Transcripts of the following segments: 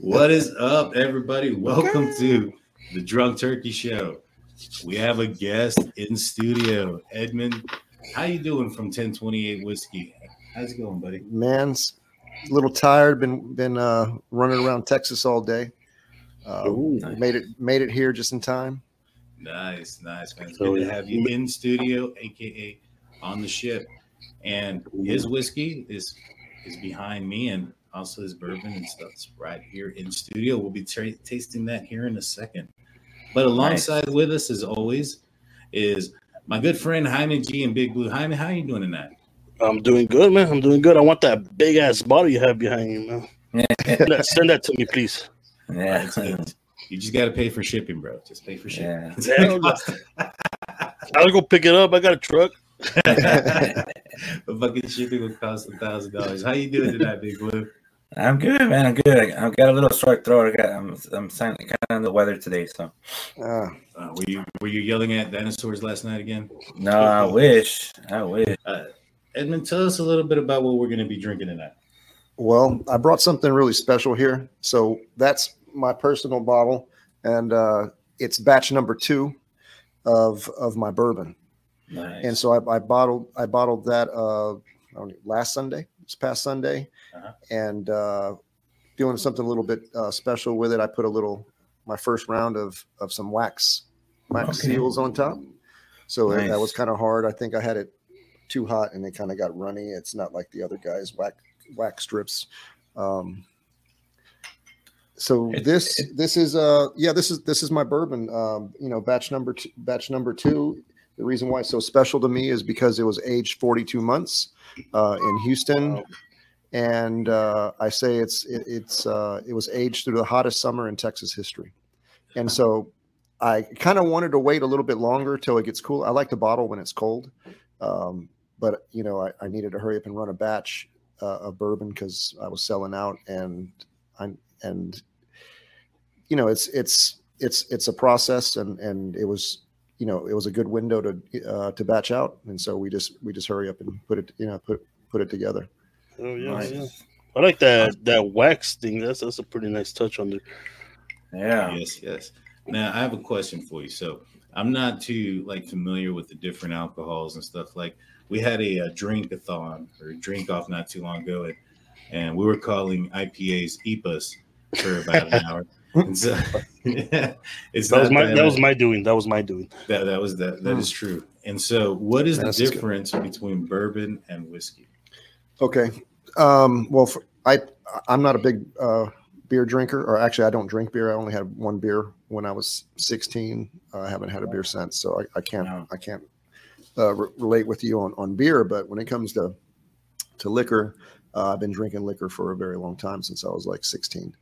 What is up, everybody? Welcome to the Drunk Turkey Show. We have a guest in studio, Edmund. How you doing from 1028 Whiskey? How's it going, buddy? Man's a little tired. Been been uh, running around Texas all day. Uh, Ooh, nice. Made it made it here just in time. Nice, nice, man. It's So, good to have you in studio, aka on the ship. And his whiskey is is behind me, and also his bourbon and stuff's right here in studio. We'll be ta- tasting that here in a second. But alongside with us, as always, is my good friend Jaime G and Big Blue. Jaime, how you doing tonight? I'm doing good, man. I'm doing good. I want that big ass bottle you have behind you, man. Send that, send that to me, please. Yeah. It's. You just got to pay for shipping, bro. Just pay for shipping. Yeah. I'll go pick it up. I got a truck. the fucking shipping will cost a thousand dollars. How you doing tonight, Big Blue? I'm good, man. I'm good. I- I've got a little sore throat. I got, I'm I'm kind of in the weather today, so Uh, Uh, were you were you yelling at dinosaurs last night again? no. I wish. I wish. Uh, Edmund, tell us a little bit about what we're going to be drinking tonight. well, I brought something really special here. So that's my personal bottle, and uh, it's batch number two of of my bourbon. Nice. And so I, I bottled I bottled that uh, I don't know, last Sunday, this past Sunday, Uh-huh. and uh, doing something a little bit uh, special with it. I put a little my first round of of some wax wax Okay. seals on top. So that- that was kind of hard. I think I had it too hot and it kind of got runny. It's not like the other guys wax wax strips. Um, so It- this this is uh yeah this is this is my bourbon um you know batch number two, batch number two the reason why it's so special to me is because it was aged 42 months uh, in Houston, Wow. And uh, I say it's it, it's uh, it was aged through the hottest summer in Texas history, and so I kind of wanted to wait a little bit longer till it gets cool. I like to bottle when it's cold, um, but you know I, I needed to hurry up and run a batch uh, of bourbon because I was selling out, and I and you know it's it's it's it's a process, and and it was you know it was a good window to uh, to batch out, and so we just we just hurry up and put it you know put put it together. Oh yeah, Nice. yeah. I like that that wax thing. That's that's a pretty nice touch on there. Yeah. Yes, yes. Now I have a question for you. So I'm not too like familiar with the different alcohols and stuff. Like we had a, a drink-a-thon or a drink off not too long ago, and, and we were calling IPAs IPAs for about an hour. And so, yeah, it's That was my that was my doing. That was my doing. that that was that that is hmm. true. And so, what is That's the good. difference between bourbon and whiskey? Okay. Um, well, for, I I'm not a big uh, beer drinker, or actually, I don't drink beer. I only had one beer when I was 16. Uh, I haven't had a beer since, so I, I can't Wow. I can't uh, re- relate with you on on beer. But when it comes to to liquor, uh, I've been drinking liquor for a very long time since I was like 16.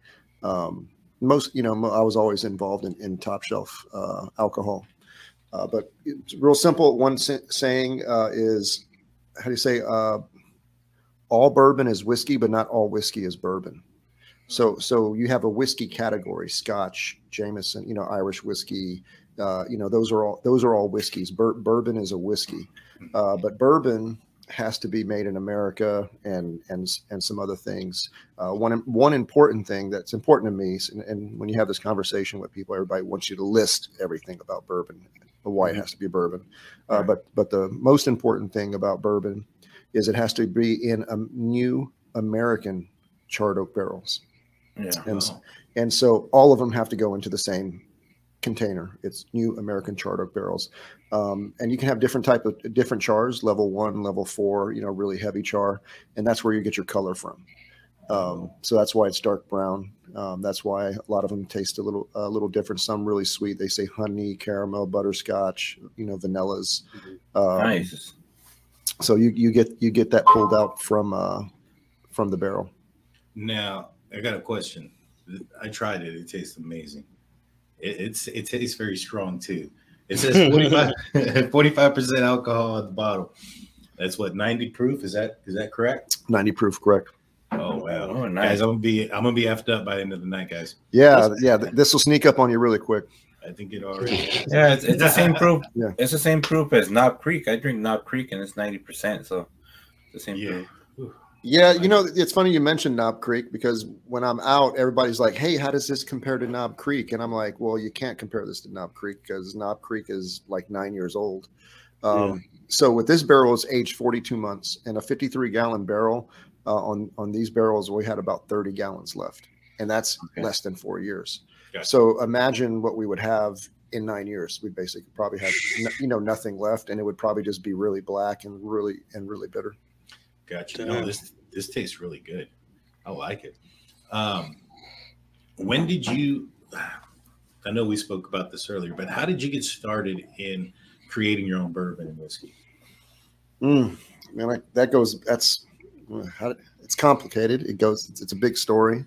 Um, most, you know, I was always involved in, in top shelf uh, alcohol. Uh, but it's real simple. One sa- saying uh, is, how do you say? All bourbon is whiskey, but not all whiskey is bourbon. So, so you have a whiskey category: Scotch, Jameson, you know, Irish whiskey. Uh, you know, those are all those are all whiskeys. Bur- bourbon is a whiskey, uh, but bourbon has to be made in America and and and some other things. Uh, one one important thing that's important to me, and, and when you have this conversation with people, everybody wants you to list everything about bourbon, why it has to be bourbon. Uh, Right. But but the most important thing about bourbon is it has to be in a new American charred oak barrels, Yeah. and Wow. and so all of them have to go into the same container. It's new American charred oak barrels, um, and you can have different type of different chars, level one, level four, you know, really heavy char, and that's where you get your color from. Um, so that's why it's dark brown. Um, that's why a lot of them taste a little a little different. Some really sweet. They say honey, caramel, butterscotch, you know, vanillas. Um, Nice. So you you get you get that pulled out from uh, from the barrel. Now, I got a question. I tried it. It tastes amazing. It, it's it tastes very strong too. It says 45 percent alcohol at the bottle. That's what 90 proof. Is that is that correct? Ninety proof, correct? Oh wow. Oh, Guys. I'm gonna be I'm gonna be effed up by the end of the night, guys. Yeah, yeah. th- This will sneak up on you really quick. I think it already. Yeah, it's, it's the same proof. Yeah. It's the same proof as Knob Creek. I drink Knob Creek and it's ninety percent, so it's the same Yeah. proof. Yeah, you know, it's funny you mentioned Knob Creek because when I'm out, everybody's like, "Hey, how does this compare to Knob Creek?" And I'm like, "Well, you can't compare this to Knob Creek because Knob Creek is like nine years old." Um, So with this barrel, it's aged 42 months, and a 53 gallon barrel. Uh, on on these barrels, we had about 30 gallons left, and that's Okay. less than four years. Gotcha. So imagine what we would have in nine years. We'd basically probably have you know nothing left, and it would probably just be really black and really and really bitter. Gotcha. No, this this tastes really good. I like it. Um, when did you? I know we spoke about this earlier, but how did you get started in creating your own bourbon and whiskey? Mm, man, I, that goes. That's how, it's complicated. It goes. It's, it's a big story.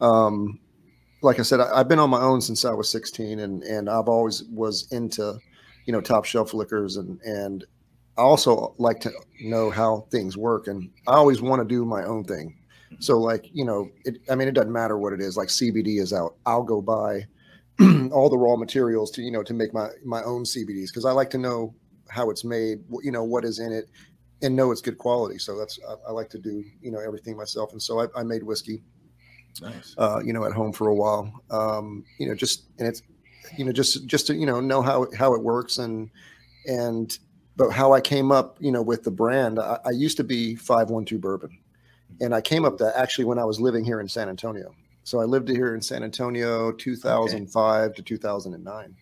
Um, like I said, I, I've been on my own since I was 16, and and I've always was into, you know, top shelf liquors, and and I also like to know how things work, and I always want to do my own thing. So, like, you know, it. I mean, it doesn't matter what it is. Like CBD is out, I'll go buy all the raw materials to you know to make my my own CBDs because I like to know how it's made, you know, what is in it, and know it's good quality. So that's I, I like to do, you know, everything myself. And so I, I made whiskey, Nice. uh, you know, at home for a while. Um, you know, just and it's, you know, just just to you know know how how it works and and but how I came up, you know, with the brand. I, I used to be five one two bourbon, and I came up that actually when I was living here in San Antonio. So I lived here in San Antonio 2005 to 2009.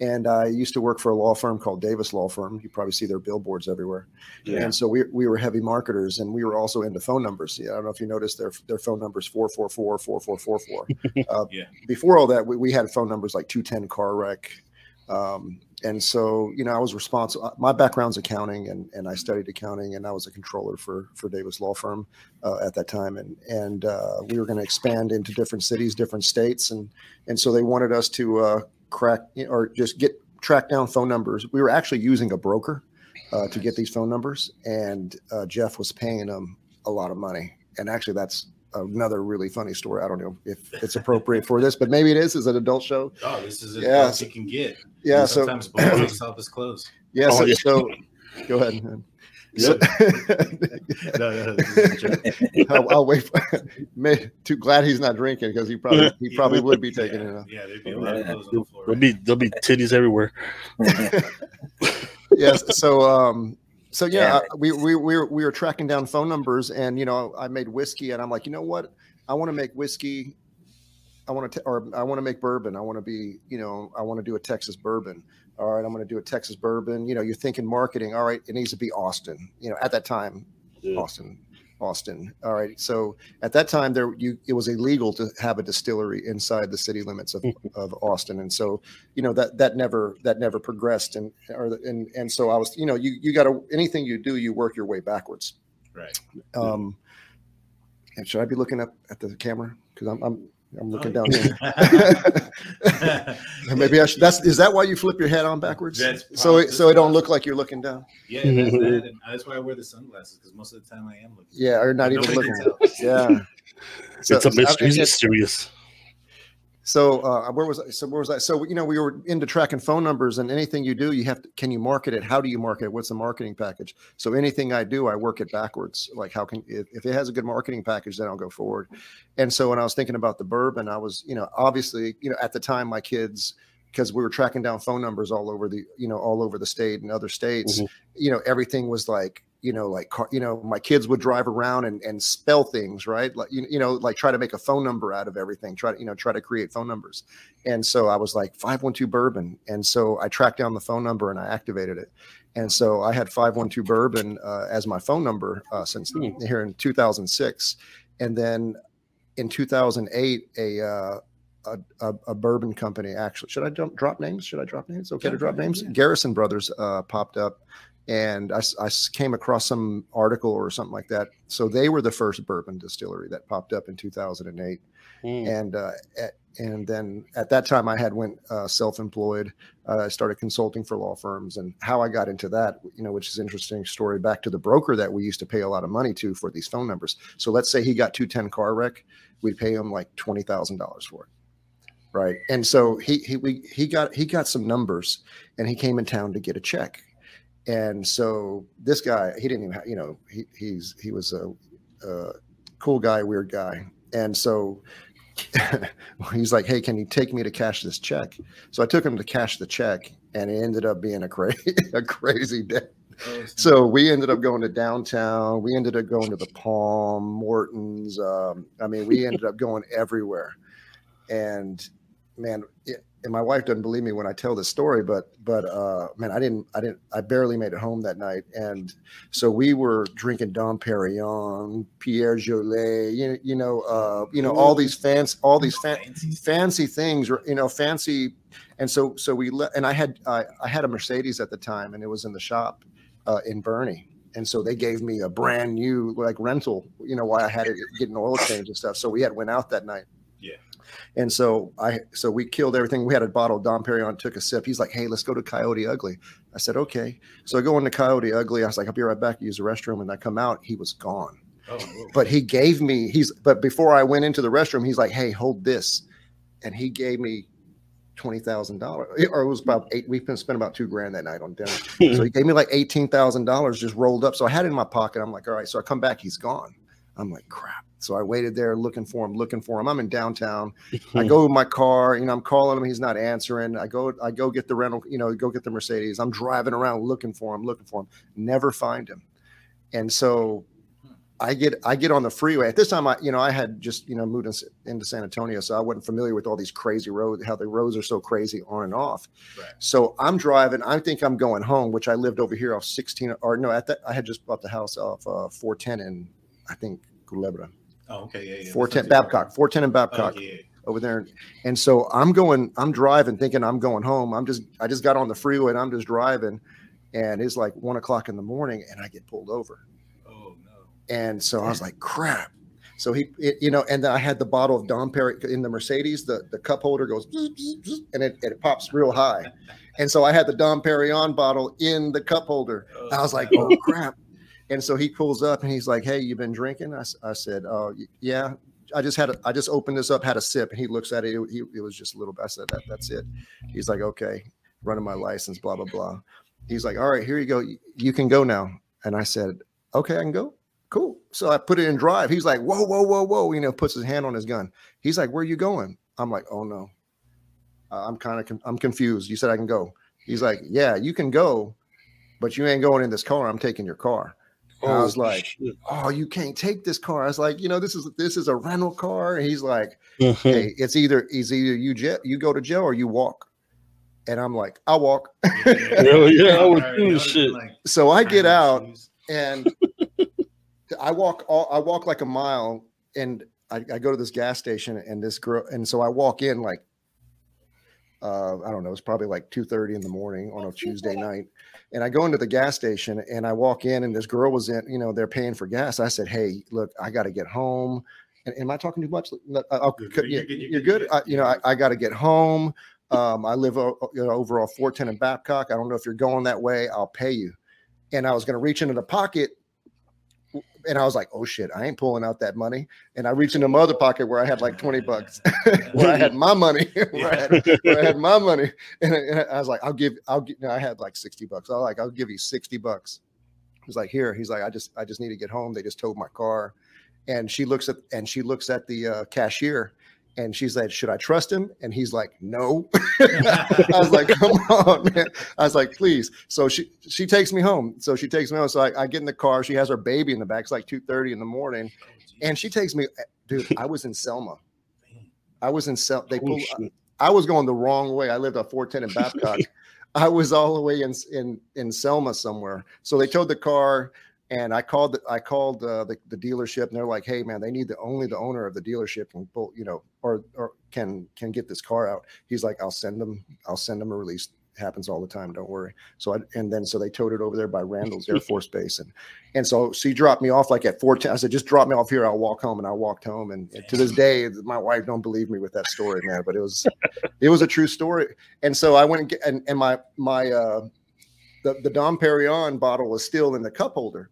And I used to work for a law firm called Davis Law Firm. You probably see their billboards everywhere. Yeah. And so we, we were heavy marketers and we were also into phone numbers. I don't know if you noticed their, their phone numbers 444 4444. uh, Yeah. Before all that, we, we had phone numbers like 210 car wreck. Um, and so, you know, I was responsible. My background's accounting and, and I studied accounting and I was a controller for, for Davis Law Firm uh, at that time. And, and uh, we were going to expand into different cities, different states. And, and so they wanted us to uh, crack or just get track down phone numbers. We were actually using a broker uh, to get these phone numbers, and uh, Jeff was paying them a lot of money. And actually, that's another really funny story. I don't know if it's appropriate for this, but maybe it is. Is an adult show? Oh, this is as Yeah, yeah, so- you can get. Yeah. And So sometimes box office closed. yeah. Oh, So, yeah. so go ahead. man. So- No, no, this is a joke. I'll, I'll wait. For, may, too glad he's not drinking because he probably he probably would be taking yeah, it. Off. Yeah, there'd be a lot of clothes on the floor. There'll be there'll be titties everywhere. yes. So, um, so yeah, Yeah. I- we, we, we were, we were tracking down phone numbers and, you know, I made whiskey and I'm like, you know what? I want to make whiskey. I want to, or I want to make bourbon. I want to be, you know, I want to do a Texas bourbon. All right. I'm going to do a Texas bourbon. You know, you're thinking marketing. All right. It needs to be Austin, you know, at that time, Yeah. Austin, Austin. All right. So at that time there, you, it was illegal to have a distillery inside the city limits of, of Austin. And so, you know that that never that never progressed and or and and so i was you know you you got to anything you do you work your way backwards Right. um and should i be looking up at the camera because i'm i'm i'm oh, looking Oh, down here. Maybe i should that's is that why you flip your head on backwards? That's so it, so it don't look like you're looking down? Yeah, that's, that, and that's why I wear the sunglasses because most of the time I am looking. yeah or not even looking. yeah. So- it's a so- mystery. and- It's serious. So uh, where was I? So where was I? So you know we were into tracking phone numbers, and anything you do, you have to. Can you market it? How do you market it? What's the marketing package? So anything I do, I work it backwards. Like how can if, if it has a good marketing package, then I'll go forward. And so when I was thinking about the bourbon, I was you know obviously you know at the time my kids because we were tracking down phone numbers all over the you know all over the state and other states. Mhm. You know everything was like you know like car, you know my kids would drive around and, and spell things right? Like you, you know like try to make a phone number out of everything try to you know try to create phone numbers. And so i was like 512 bourbon. And so i tracked down the phone number and i activated it. And so i had 512 bourbon uh, as my phone number uh, since Hmm. here in 2006 and then in 2008 a uh, a, a, a bourbon company actually should i jump, drop names? Should i drop names? Okay Yeah, to drop names? yeah. garrison brothers uh, popped up and I came across some article or something like that. So they were the first bourbon distillery that popped up in 2008, Mm. and uh, at, and then at that time I had went uh, self-employed. Uh, I started consulting for law firms, and how I got into that, you know, which is an interesting story. Back to the broker that we used to pay a lot of money to for these phone numbers. So let's say he got 210 car wreck, we'd pay him like twenty thousand dollars for it right and so he he we, he got he got some numbers and he came in town to get a check and so this guy he didn't even have, you know he he's he was a uh, cool guy, weird guy, and so he's like, "Hey, can you take me to cash this check?" So I took him to cash the check, and it ended up being a crazy a crazy day. Oh, So we ended up going to downtown. We ended up going to the Palm, Morton's. Um, I mean, we ended up going everywhere. And man, it, and my wife doesn't believe me when I tell this story, but but uh, man, I didn't, I didn't, I barely made it home that night. And so we were drinking Dom Perignon, Perrier-Jouët, you, you know, uh, you know, all these fans, all these fan, fancy. fancy things, you know, fancy. And so, so we let, and I had, I, I had a Mercedes at the time and it was in the shop uh, in Boerne. And so they gave me a brand new like rental, you know, while I had it getting oil change and stuff. So we had went out that night. And so I, so we killed everything. We had a bottle of Dom Perignon, took a sip. He's like, Hey, let's go to Coyote Ugly. I said, okay. So I go into Coyote Ugly. I was like, I'll be right back. Use the restroom. And I come out, he was gone Oh, but he gave me he's but before I went into the restroom, he's like, "Hey, hold this," and he gave me twenty thousand dollars, or it was about eight. We spent about two grand that night on dinner, so he gave me like eighteen thousand dollars just rolled up. So I had it in my pocket. I'm like, all right. So I come back, he's gone. I'm like, crap. So I waited there looking for him, looking for him. I'm in downtown. I go with my car, you know, I'm calling him. He's not answering. I go, I go get the rental, you know, go get the Mercedes. I'm driving around looking for him, looking for him, never find him. And so I get, I get on the freeway at this time. I, you know, I had just, you know, moved in, into San Antonio. So I wasn't familiar with all these crazy roads, how the roads are so crazy on and off. Right. So I'm driving. I think I'm going home, which I lived over here off 16 or no, at that, I had just bought the house off uh, 410 and I think, Culebra. Oh, okay. Yeah. yeah. 410 That's not too far. Babcock, 410 and Oh, Babcock yeah. over there. And so I'm going, I'm driving, thinking I'm going home. I'm just, I just got on the freeway and I'm just driving. And it's like one o'clock in the morning and I get pulled over. Oh no. And so I was like, crap. So he, it, you know, and then I had the bottle of Dom Perry in the Mercedes. The the cup holder goes and it, it pops real high. And so I had the Dom Perignon bottle in the cup holder. I was like, oh crap. And so he pulls up and he's like, hey, you been drinking? I said, oh yeah. I just had a, I just opened this up, had a sip, and he looks at it. He- it was just a little bit. I said, that, that's it. He's like, okay, running my license, blah blah blah. He's like, all right, here you go. You- can go now. And I said, okay, I can go. Cool. So I put it in drive. He's like, whoa, whoa, whoa, whoa. You know, puts his hand on his gun. He's like, where are you going? I'm like, oh no. I'm kind of, I'm confused. You said I can go. He's like, yeah, you can go, but you ain't going in this car. I'm taking your car. And I was Oh, like, shit. oh, you can't take this car. I was like, you know, this is this is a rental car. And he's like, Mhm. hey, it's either it's either you jail, you go to jail or you walk. And I'm like, I'll walk. Hell yeah, I would do shit. So I get out and I walk all I walk like a mile and I, I go to this gas station and this girl and so I walk in like uh, I don't know, it's probably like 2:30 in the morning on a Tuesday night. And I go into the gas station and I walk in and this girl was in, you know, they're paying for gas. I said, Hey, look, I got to get home. And am I talking too much? No, I- I'll, You're cut- good, yeah, you're you're you're good. good, I, you know, I, I got to get home. Um, I live o- you know, over off 410 in Babcock. I don't know if you're going that way. I'll pay you. And I was going to reach into the pocket and I was like, oh shit, I ain't pulling out that money. And I reached into my other pocket where I had like 20 bucks, where I had my money, where, I had, where I had my money. And, and I was like, I'll give, I'll give, no, I had like 60 bucks. I was like, I'll give you 60 bucks. He's like, here. He's like, I just, I just need to get home. They just towed my car. And she looks at, and she looks at the uh, cashier and she's like, should I trust him? And he's like, no. I was like, come on, man. I was like, please. So she she takes me home. So she takes me home. So I, I get in the car. She has her baby in the back. It's like 2:30 in the morning. And she takes me, dude. I was in Selma. I was in Sel. They Oh, pulled. shit. I was going the wrong way. I lived at 410 in Babcock. I was all the way in in in Selma somewhere. So they towed the car, and I called the, I called uh, the the dealership, and they're like, "Hey, man, they need the only the owner of the dealership can pull, you know, or or can can get this car out." He's like, "I'll send them. I'll send them a release." Happens all the time. Don't worry. So I and then so they towed it over there by Randolph's Air Force Base, and and so she dropped me off like at 410. I said, just drop me off here. I'll walk home. And I walked home. And, and to this day, my wife don't believe me with that story, man. But it was it was a true story. And so I went and, get, and, and my my uh the, the Dom Perignon bottle was still in the cup holder.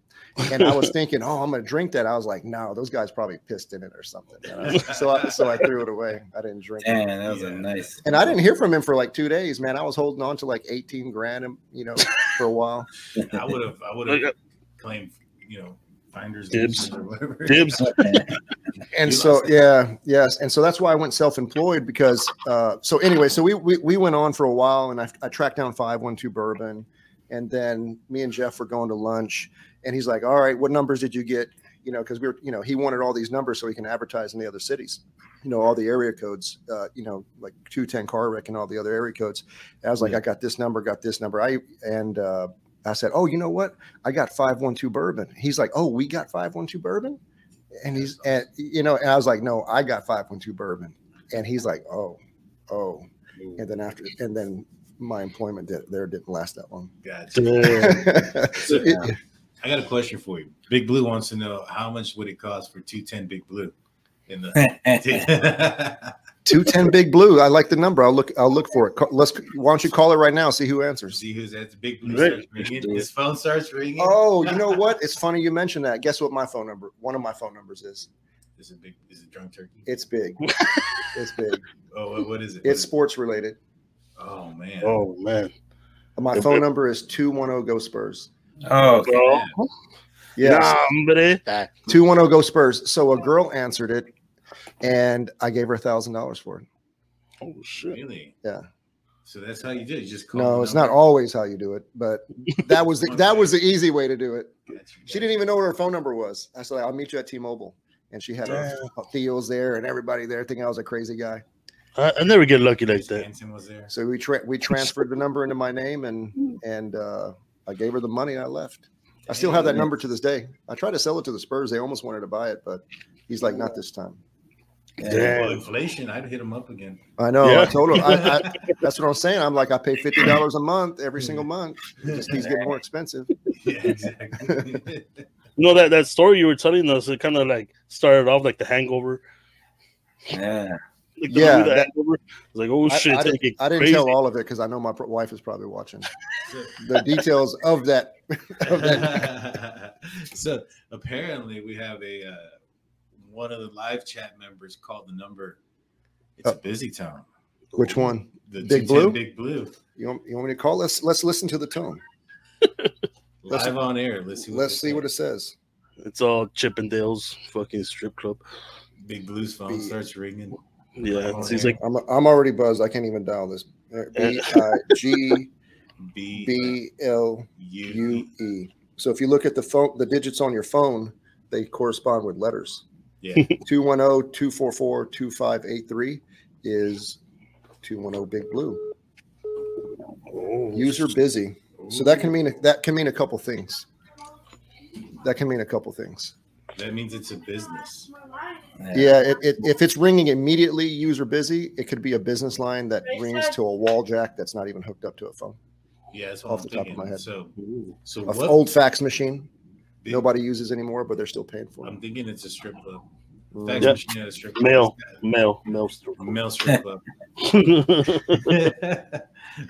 And I was thinking, oh, I'm gonna drink that. I was like, no, those guys probably pissed in it or something. you know? So I so I threw it away. I didn't drink it. That was Yeah. a nice. And I didn't hear from him for like two days, man. I was holding on to like 18 grand, you know, for a while. I would have, I would have claimed, you know, finders Dibs. or whatever. Dibs. and You so yeah yes and so that's why i went self-employed because uh so anyway so we we, we went on for a while and I, I tracked down 512 bourbon and then me and jeff were going to lunch and he's like all right what numbers did you get? You know because we were you know he wanted all these numbers so he can advertise in the other cities. You know all the area codes uh you know like 210 car wreck and all the other area codes. And i was like Yeah. i got this number got this number. I and uh i said oh you know what? I got 512 bourbon. He's like oh we got 512 bourbon? And he's and you know, and I was like, no, I got five point two bourbon, and he's like, oh, oh, and then after, and then my employment did, there didn't last that long. Gotcha. So, It- I got a question for you. Big Blue wants to know how much would it cost for 210 Big Blue in the eh, eh, eh. Two ten big blue. I like the number. I'll look. I'll look for it. Let's. Why don't you call it right now? See who answers. See who's at the Big Blue Right. ringing. His phone starts ringing. Oh, you know what? It's funny you mentioned that. Guess what? My phone number. One of my phone numbers is. Is it big? Is it drunk turkey? It's big. It's big. Oh, what, what is it? It's sports related. oh man. Oh man. My phone number is two one zero go Spurs. Oh, okay. Bro. Yes. Hombre. Ah, 210 go Spurs. So a girl answered it and I gave her a thousand dollars for it. Oh shit. Really? Yeah. So that's how you do it. You just call No, the it's not always how you do it, but that was the, that was the easy way to do it. She didn't even know what her phone number was. I said, I'll meet you at T-Mobile. And she had her Theo's there and everybody there thinking I was a crazy guy. I, I never get lucky like that. Stanton was there. So we tra- we transferred the number into my name and and uh, I gave her the money and I left. I still have that number to this day. I tried to sell it to the Spurs. They almost wanted to buy it, but he's like, not this time. Well, Damn. inflation, I'd hit him up again. I know. Yeah. I told him. I, I, that's what I'm saying. I'm like, I pay fifty dollars a month every single month. It just keeps getting more expensive. yeah, exactly. You know that that story you were telling us, it kind of like started off like the Hangover. Yeah. Like the Yeah, movie The that- Hangover. It's like, oh I, shit, I it's didn't, I didn't tell all of it because I know my pro- wife is probably watching the details of that. Of that. so apparently we have a uh, one of the live chat members called the number. It's a Oh. busy town. Which one? The Big Blue? Big Blue. You want, you want me to call? Let's let's listen to the tone. Let's- Live on air. Let's see. What Let's see say. what it says. It's all Chippendales fucking strip club. Big Blue's phone Be- starts ringing. Yeah, Oh, he's like, I'm I'm already buzzed. I can't even dial this. Uh, B I G B B L U U E. So if you look at the phone, the digits on your phone, they correspond with letters. Yeah. 210-244-2583 is 210 Big Blue. oh, User busy. So that can mean that can mean a couple things. That can mean a couple things. That means it's a business. Yeah, it, it, if it's ringing immediately, user busy, it could be a business line that rings to a wall jack that's not even hooked up to a phone. Yeah, that's what Off I'm the top of my head. So, so A what? old fax machine big- nobody uses anymore, but they're still paying for it. I'm thinking it's a strip club. Mm. Fax Yeah. machine at a strip club. Mail. male, male strip. A male strip club.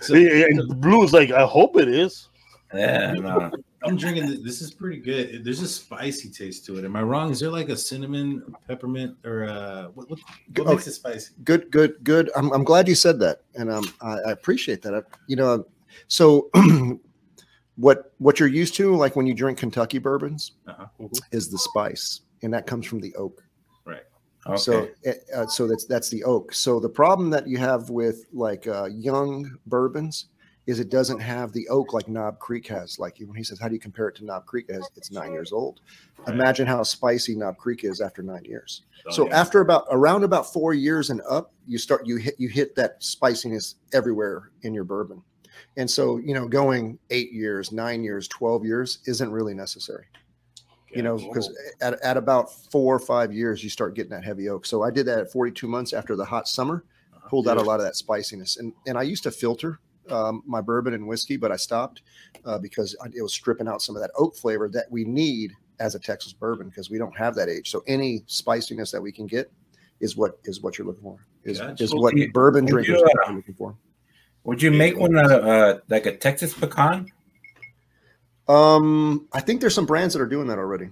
so Yeah, and Blue's like, I hope it is. Yeah, no. I'm drinking. This. this is pretty good. There's a spicy taste to it. Am I wrong? Is there like a cinnamon, peppermint, or uh, what? What, what Okay. makes it spicy? Good, good, good. I'm, I'm glad you said that, and um, I, I appreciate that. I, you know, so what what you're used to, like when you drink Kentucky bourbons, Uh-huh. is the spice, and that comes from the oak. Right. Okay. So, uh, so that's that's the oak. So the problem that you have with like uh, young bourbons is it doesn't have the oak like Knob Creek has. Like when he says, "How do you compare it to Knob Creek?" As it's nine years old. Right. Imagine how spicy Knob Creek is after nine years. Oh, so yeah. after about around about four years and up, you start you hit you hit that spiciness everywhere in your bourbon. And so you know, going eight years, nine years, twelve years isn't really necessary you know, because at, at about four or five years, you start getting that heavy oak. So I did that at 42 months after the hot summer, Uh-huh. pulled out a lot of that spiciness. And, and I used to filter um, my bourbon and whiskey, but I stopped uh, because it was stripping out some of that oak flavor that we need as a Texas bourbon because we don't have that age. So any spiciness that we can get is what is what you're looking for. Is, Gotcha. is what Okay. bourbon Would you, drinkers uh, are looking for. Would you make one uh, uh, like a Texas pecan? Um, I think there's some brands that are doing that already.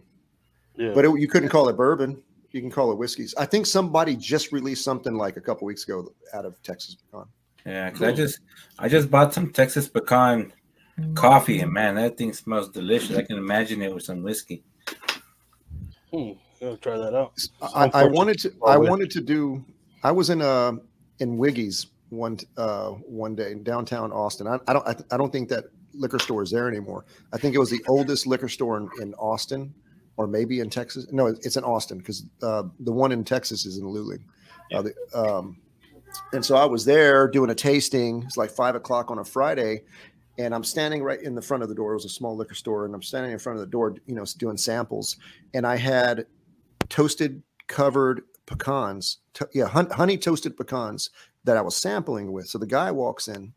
Yeah. but it, you couldn't call it bourbon. You can call it whiskeys. I think somebody just released something like a couple weeks ago out of Texas pecan. Yeah, because I just I just bought some Texas pecan coffee, and man, that thing smells delicious. I can imagine it with some whiskey. Hmm, gotta try that out. I, I wanted to. I wanted to do. I was in uh in Wiggy's one uh one day in downtown Austin. I, I don't. I, I don't think that liquor store is there anymore. I think it was the oldest liquor store in, in Austin, or maybe in Texas. No, it's in Austin because uh, the one in Texas is in Luling. Uh, the, um, and so I was there doing a tasting. It's like five o'clock on a Friday, and I'm standing right in the front of the door. It was a small liquor store, and I'm standing in front of the door, you know, doing samples. And I had toasted covered pecans, to, yeah, hun- honey toasted pecans that I was sampling with. So the guy walks in,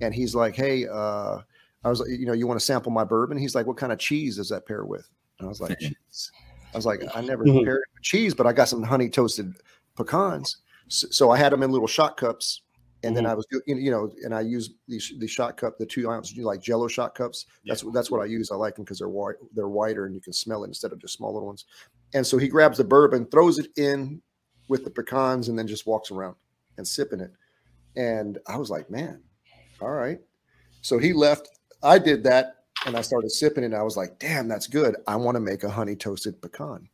and he's like, "Hey, uh, I was, like, you know, you want to sample my bourbon?" He's like, "What kind of cheese does that pair with?" And I was like, "Cheese." I was like, "I never Mhm. paired it with cheese, but I got some honey toasted pecans." So, so I had them in little shot cups, and then Mhm. I was, you know, and I use these the shot cup, the two ounce, like Jello shot cups. That's what that's what I use. I like them because they're white, they're whiter, and you can smell it instead of just small little ones. And so he grabs the bourbon, throws it in with the pecans, and then just walks around and sipping it. And I was like, man, all right. So he left. I did that, and I started sipping it. And I was like, damn, that's good. I want to make a honey toasted pecan,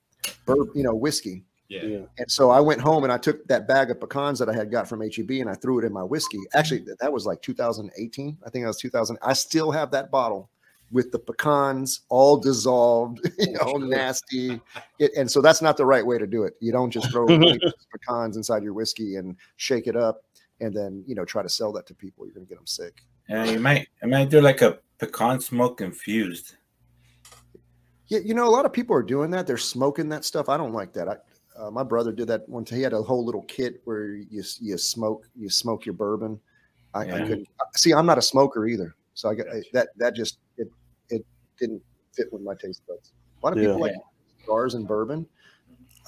bourbon, you know, whiskey. Yeah. Yeah. And so I went home and I took that bag of pecans that I had got from HEB and I threw it in my whiskey. Actually, that was like 2018. I think that was 2000. I still have that bottle with the pecans all dissolved, you know, nasty. It, and so that's not the right way to do it. You don't just throw pecans inside your whiskey and shake it up and then, you know, try to sell that to people. You're going to get them sick. Yeah, you might you might do like a pecan smoke infused. Yeah, you know, a lot of people are doing that. They're smoking that stuff. I don't like that. I, uh, my brother did that one time. He had a whole little kit where you you smoke you smoke your bourbon. I, I couldn't see. I'm not a smoker either, so I got that. That just it it didn't fit with my taste buds. A lot of people like cigars and bourbon.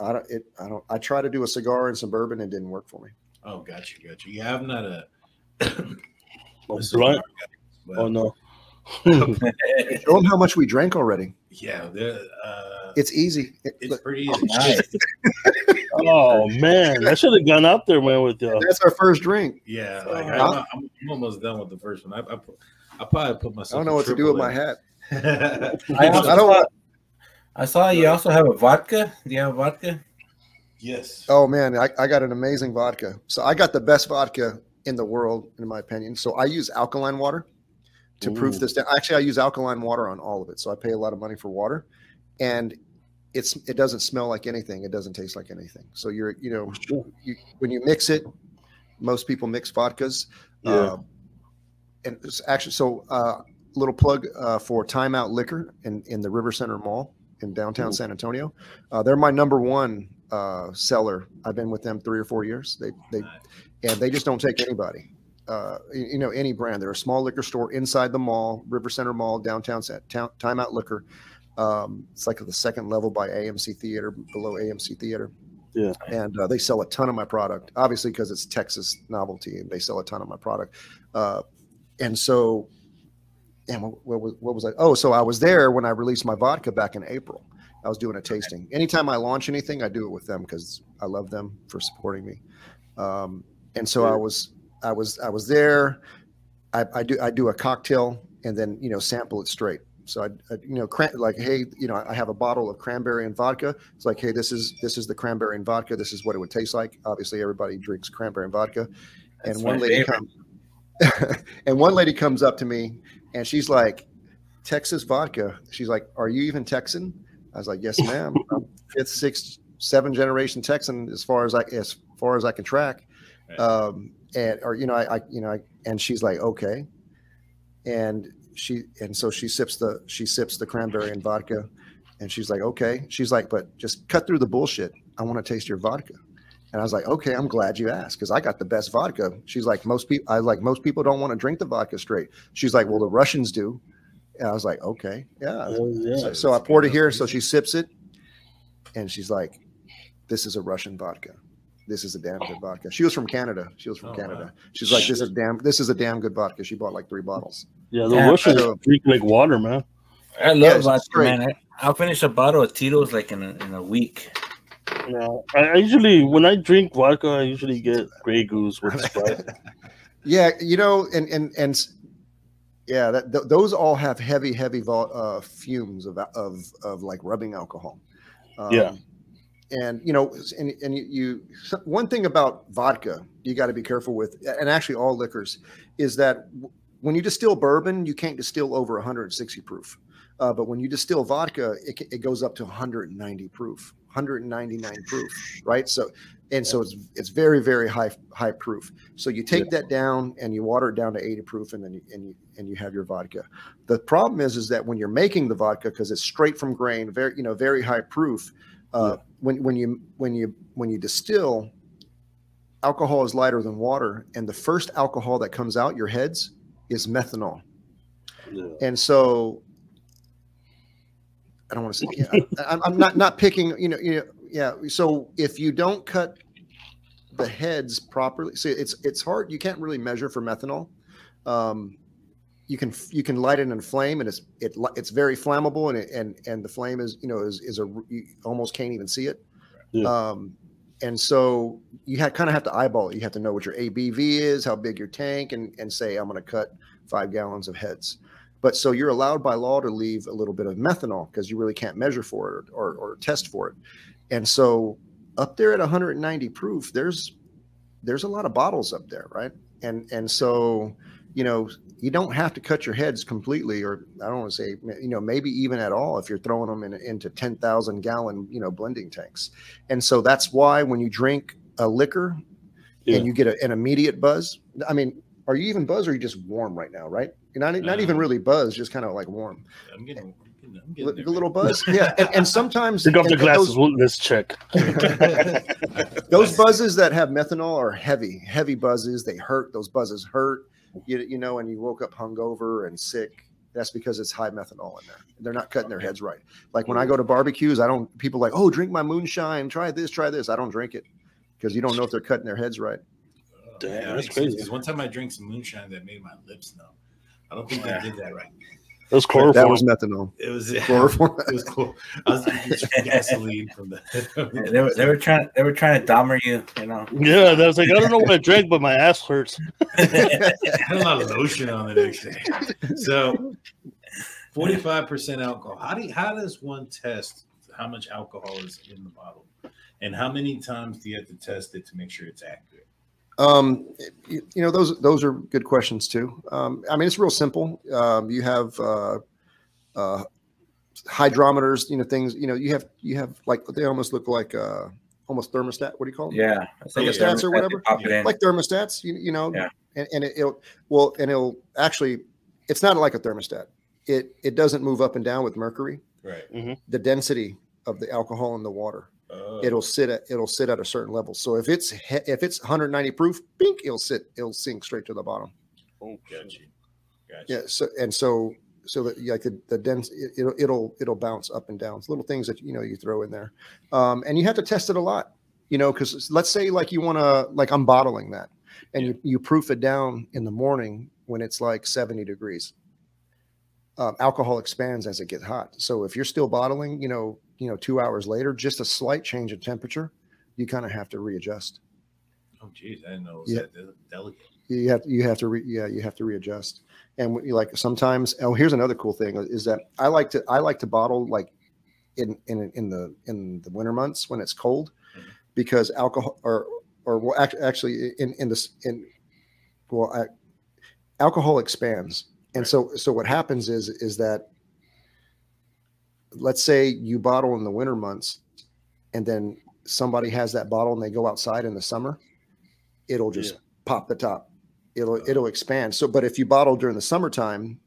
I don't. It. I don't. I tried to do a cigar and some bourbon. and It didn't work for me. Oh, got you, got you. Yeah, I'm not a. Oh, a cigar blunt? guy, but Oh no. Show them how much we drank already. Yeah, uh, It's easy. It- it's look, pretty easy. Nice. oh man, I should have gone out there, man, with you. that's our first drink. Yeah, like Uh, I'm, I'm, I'm almost done with the first one. I, I, put, I probably put myself. I don't know what to do with my hat. hat. I, also I don't- saw, I saw you also have a vodka. Do you have vodka? yes. Oh man, I, I got an amazing vodka. So I got the best vodka in the world, in my opinion. So I use alkaline water to proof this down. Actually, I use alkaline water on all of it. So I pay a lot of money for water, and it's it doesn't smell like anything. It doesn't taste like anything. So you're you know Sure. you, when you mix it, most people mix vodkas. Yeah. Uh, and it's actually so uh, little plug uh, for Timeout Liquor in in the River Center Mall in downtown Mhm. San Antonio. Uh, they're my number one uh, seller. I've been with them three or four years. They they and they just don't take anybody. Uh, you, you know, any brand. They're a small liquor store inside the mall, River Center Mall, downtown town, Timeout Liquor. Um, it's like the second level by AMC Theater, below AMC Theater. Yeah. And uh, they sell a ton of my product, obviously because it's Texas novelty, and they sell a ton of my product. Uh, and so, and what, what was what was I? Oh, so I was there when I released my vodka back in April. I was doing a tasting. Anytime I launch anything, I do it with them because I love them for supporting me. Um, and so I was I was I was there. I, I do I do a cocktail and then you know sample it straight. So I, I you know cran- like hey you know I have a bottle of cranberry and vodka. It's like hey this is this is the cranberry and vodka. This is what it would taste like. Obviously everybody drinks cranberry and vodka. That's and one lady favorite. comes and one lady comes up to me and she's like Texas vodka. She's like are you even Texan? I was like yes ma'am. I'm fifth, sixth, seven generation Texan as far as I as far as I can track. Right. Um, and or you know I, I you know I, and she's like okay and she and so she sips the she sips the cranberry and vodka and she's like okay she's like but just cut through the bullshit i want to taste your vodka and i was like okay i'm glad you asked because i got the best vodka she's like most people i like most people don't want to drink the vodka straight she's like well the russians do and i was like okay yeah Oh, yeah. so, so I poured it here. So she sips it, and she's like, "This is a Russian vodka. This is a damn good vodka." She was from Canada. She was from Oh, Canada. wow. She's like, "This is damn. This is a damn good vodka." She bought like three bottles. Yeah, the Yeah, Russians so- drink like water, man. I love Yeah, vodka, great. man. I, I'll finish a bottle of Tito's like in a, in a week. Yeah, I, I usually when I drink vodka, I usually get Grey Goose with Sprite. Yeah, you know, and and and yeah, that th- those all have heavy, heavy vol- uh, fumes of of of like rubbing alcohol. Um, Yeah. And you know, and, and you, you one thing about vodka you got to be careful with, and actually all liquors, is that w- when you distill bourbon, you can't distill over 160 proof. Uh, but when you distill vodka, it, it goes up to 190 proof, 199 proof, right? So, and so it's it's very very high high proof. So you take that down and you water it down to 80 proof, and then you, and you and you have your vodka. The problem is is that when you're making the vodka, because it's straight from grain, very you know very high proof. Uh, when when you when you when you distill, alcohol is lighter than water, and the first alcohol that comes out your heads is methanol. Yeah. And so I don't want to say yeah, I, I'm- I'm not not picking, you know, you know, yeah. So if you don't cut the heads properly, see it's it's hard. You can't really measure for methanol. Um, you can you can light it in a flame and it's it it's very flammable and it, and and the flame is you know is is a you almost can't even see it. Yeah. Um, and so you kind of have to eyeball it. You have to know what your ABV is, how big your tank, and and say I'm going to cut five gallons of heads. But so you're allowed by law to leave a little bit of methanol because you really can't measure for it or, or, or test for it. And so up there at 190 proof, there's there's a lot of bottles up there, right? And and so you know you don't have to cut your heads completely, or I don't want to say you know maybe even at all if you're throwing them in, into 10,000 gallon you know blending tanks. And so that's why when you drink a liquor Yeah. and you get a, an immediate buzz. I mean, are you even buzz or are you just warm right now, right? You're not, not even really buzz, just kind of like warm. I'm getting, I'm I'm getting there, A little buzz. Yeah. And, and sometimes Take off the and- and glasses. those, Well, Let's check. those buzzes that have methanol are heavy, heavy buzzes. They hurt. Those buzzes hurt. You, you know, and you woke up hungover and sick. That's because it's high methanol in there. They're not cutting their heads right. Like when I mm. go to barbecues, I don't, people like, oh, drink my moonshine, try this, try this. I don't drink it because you don't know if they're cutting their heads right. Damn, that's makes sense, crazy. 'cause one time I drank some moonshine that made my lips numb. I don't think they did that right. That's That chloroform. was methanol. It was Chloroform. It was cool. I was drinking gasoline from the. They were, they were trying they were trying to Dahmer you, you know. yeah, I was like I don't know what I drank, but my ass hurts. I had a lot of lotion on the next day. So, forty-five percent alcohol. How do you, how does one test how much alcohol is in the bottle, and how many times do you have to test it to make sure it's accurate? Um, you, you know, those those are good questions too. Um, I mean, it's real simple. Um, you have uh, uh, hydrometers. You know, things. You know, you have you have like they almost look like uh, almost thermostat. What do you call them? Yeah, I think Thermostats or whatever? they Pop it in. Like thermostats. You, you know. Yeah. And, and it, it'll well, and it'll actually, it's not like a thermostat. It it doesn't move up and down with mercury. Right. The density of the alcohol in the water Oh, it'll sit at it'll sit at a certain level. So if it's if it's 190 proof, bink, it'll sit it'll sink straight to the bottom. Oh, Gotcha. Gotcha. Yeah. So and so so that like the, the dense it, it'll it'll it'll bounce up and down. It's little things that you know you throw in there, um, and you have to test it a lot. You know, because let's say like you want to like I'm bottling that, and you you proof it down in the morning when it's like 70 degrees. Um, alcohol expands as it gets hot. So if you're still bottling, you know, you know, two hours later, just a slight change in temperature, you kind of have to readjust. Oh, geez, I didn't know it was Yeah. that delicate. you have you have to re, yeah you have to readjust and you like sometimes oh here's another cool thing is that i like to i like to bottle like in in in the in the winter months when it's cold Mhm. because alcohol or or well act- actually in in this in well I, alcohol expands and Right. so so what happens is is that let's say you bottle in the winter months and then somebody has that bottle and they go outside in the summer it'll just Yeah. pop the top. It'll it'll expand. So but if you bottle during the summertime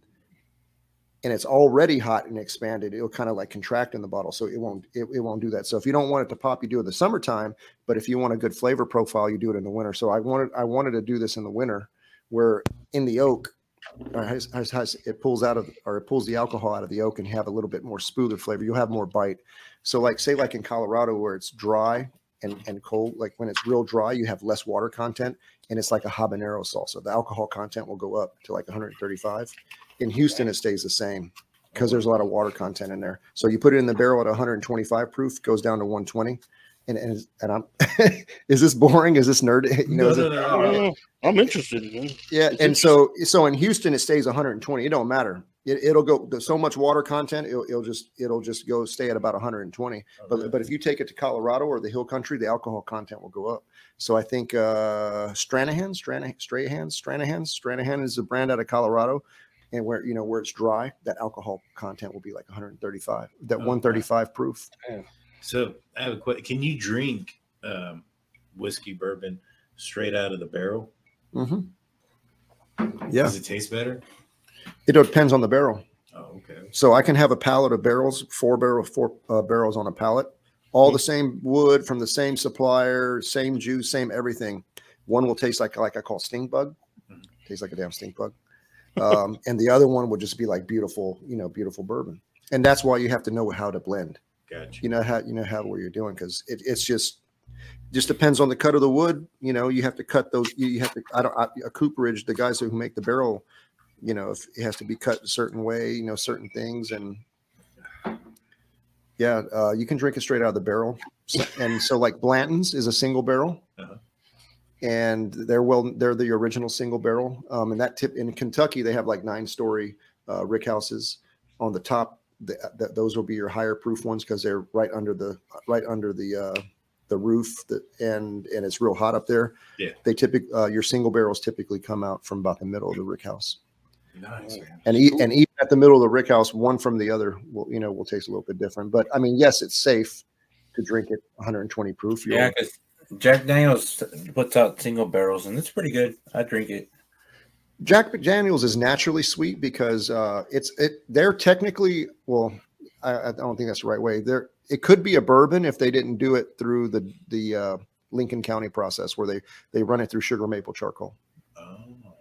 and it's already hot and expanded it'll kind of like contract in the bottle. So it won't it, it won't do that. So if you don't want it to pop you do it in the summertime. But if you want a good flavor profile you do it in the winter. So i wanted i wanted to do this in the winter where in the oak has, has, has, it pulls out of or it pulls the alcohol out of the oak and have a little bit more smoother flavor you'll have more bite so like say like in colorado where it's dry and, and cold like when it's real dry you have less water content and it's like a habanero salsa. The alcohol content will go up to like 135. In Houston, it stays the same because there's a lot of water content in there. So you put it in the barrel at 125 proof, goes down to 120. And and, and I'm is this boring? Is this nerd? You know, No, no, no, no, no. I'm interested. Man. yeah. It's And so so in Houston, it stays 120. It don't matter. it, it'll go so much water content. It'll, it'll just it'll just go stay at about 120. But but if you take it to Colorado or the hill country, the alcohol content will go up. So I think uh, Stranahan, Stranahan, Strahan, Stranahan, Stranahan is a brand out of Colorado, and where you know where it's dry, that alcohol content will be like 135. That Oh, 135 proof. So I have a question. Can you drink um, whiskey bourbon straight out of the barrel? Mm-hmm. Yeah, Does it taste better? it depends on the barrel. Oh, okay. So I can have a pallet of barrels, four barrel, four uh, barrels on a pallet, all the same wood from the same supplier, same juice, same everything. One will taste like like I call stink bug, Mhm. tastes like a damn stink bug, um, and the other one will just be like beautiful, you know, beautiful bourbon. And that's why you have to know how to blend. Gotcha. You know how you know how what you're doing because it, it's just just depends on the cut of the wood. You know, you have to cut those. You, have to. I don't. I, a cooperage, the guys who make the barrel, you know, if it has to be cut a certain way, you know, certain things, and yeah, uh, you can drink it straight out of the barrel. So, and so, like Blanton's is a single barrel, Uh-huh. and they're well, they're the original single barrel. Um, and that tip in Kentucky, they have like nine story uh, rick houses on the top. The, that those will be your higher proof ones because they're right under the right under the uh, the roof that and and it's real hot up there. Yeah. They typically uh, your single barrels typically come out from about the middle of the rick house. Nice, man. And e- and even at the middle of the rick house, one from the other will you know will taste a little bit different. But I mean, yes, it's safe to drink it 120 proof. You'll- Yeah, because Jack Daniels puts out single barrels, and it's pretty good. I drink it. Jack Daniels is naturally sweet because uh, it's it. They're technically well, I, I don't think that's the right way. There, it could be a bourbon if they didn't do it through the the uh, Lincoln County process where they they run it through sugar maple charcoal.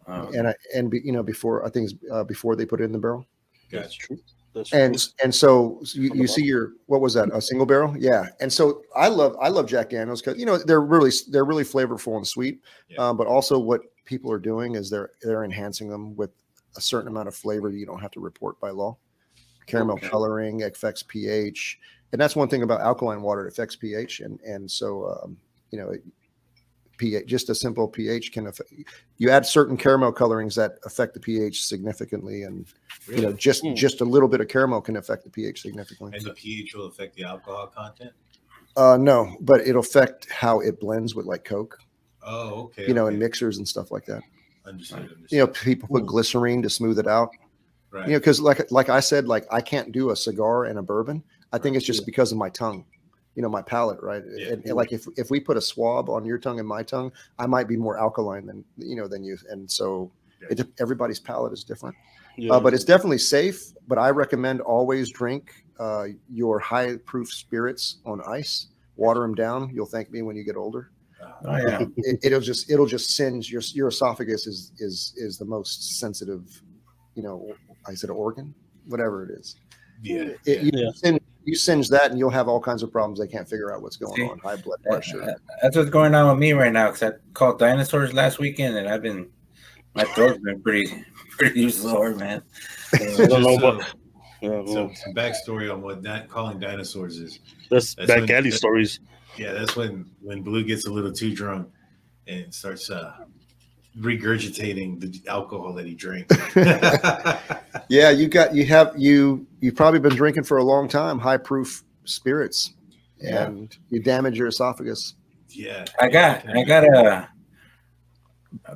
Oh. And I, and be, you know before I think it's, uh, before they put it in the barrel. That's true. That's and true. and so you, you see your what was that a single barrel yeah and so i love i love jack daniels because you know they're really they're really flavorful and sweet Yeah. um, but also what people are doing is they're they're enhancing them with a certain amount of flavor that you don't have to report by law caramel Okay. coloring affects ph and that's one thing about alkaline water it affects ph and and so um, you know it, pH, just a simple pH can affect. You add certain caramel colorings that affect the pH significantly, and you know just Hmm. just a little bit of caramel can affect the pH significantly. And the pH will affect the alcohol content. Uh, no, but it'll affect how it blends with like Coke, Oh, okay. you know, okay. in mixers and stuff like that. Understood. understood. You know, people put Hmm. glycerine to smooth it out. right. You know, because like like I said, like I can't do a cigar and a bourbon. I think it's just because of my tongue, you know, my palate, right? Yeah. And, and, like if if we put a swab on your tongue and my tongue, I might be more alkaline than you know than you, and so it, everybody's palate is different. Yeah. Uh, but it's definitely safe. But I recommend always drink uh, your high proof spirits on ice. Water them down. You'll thank me when you get older. Oh yeah. It, it'll just it'll just singe your your esophagus is is is the most sensitive, you know. I said organ, whatever it is. yeah. It, you, Yeah. singe, you singe that, and you'll have all kinds of problems. They can't figure out what's going See? on. High blood That- pressure. That's what's going on with me right now. Because I called dinosaurs last weekend, and I've been my throat's been pretty pretty sore, man. I don't know So- what. Yeah, So, well, some backstory on what that calling dinosaurs is. that's, that's back alley stories. Yeah, that's when when Blue gets a little too drunk and starts uh, regurgitating the alcohol that he drank. Yeah, you got you have you you've probably been drinking for a long time. High proof spirits, Yeah. and you damage your esophagus. yeah, I got I got a. a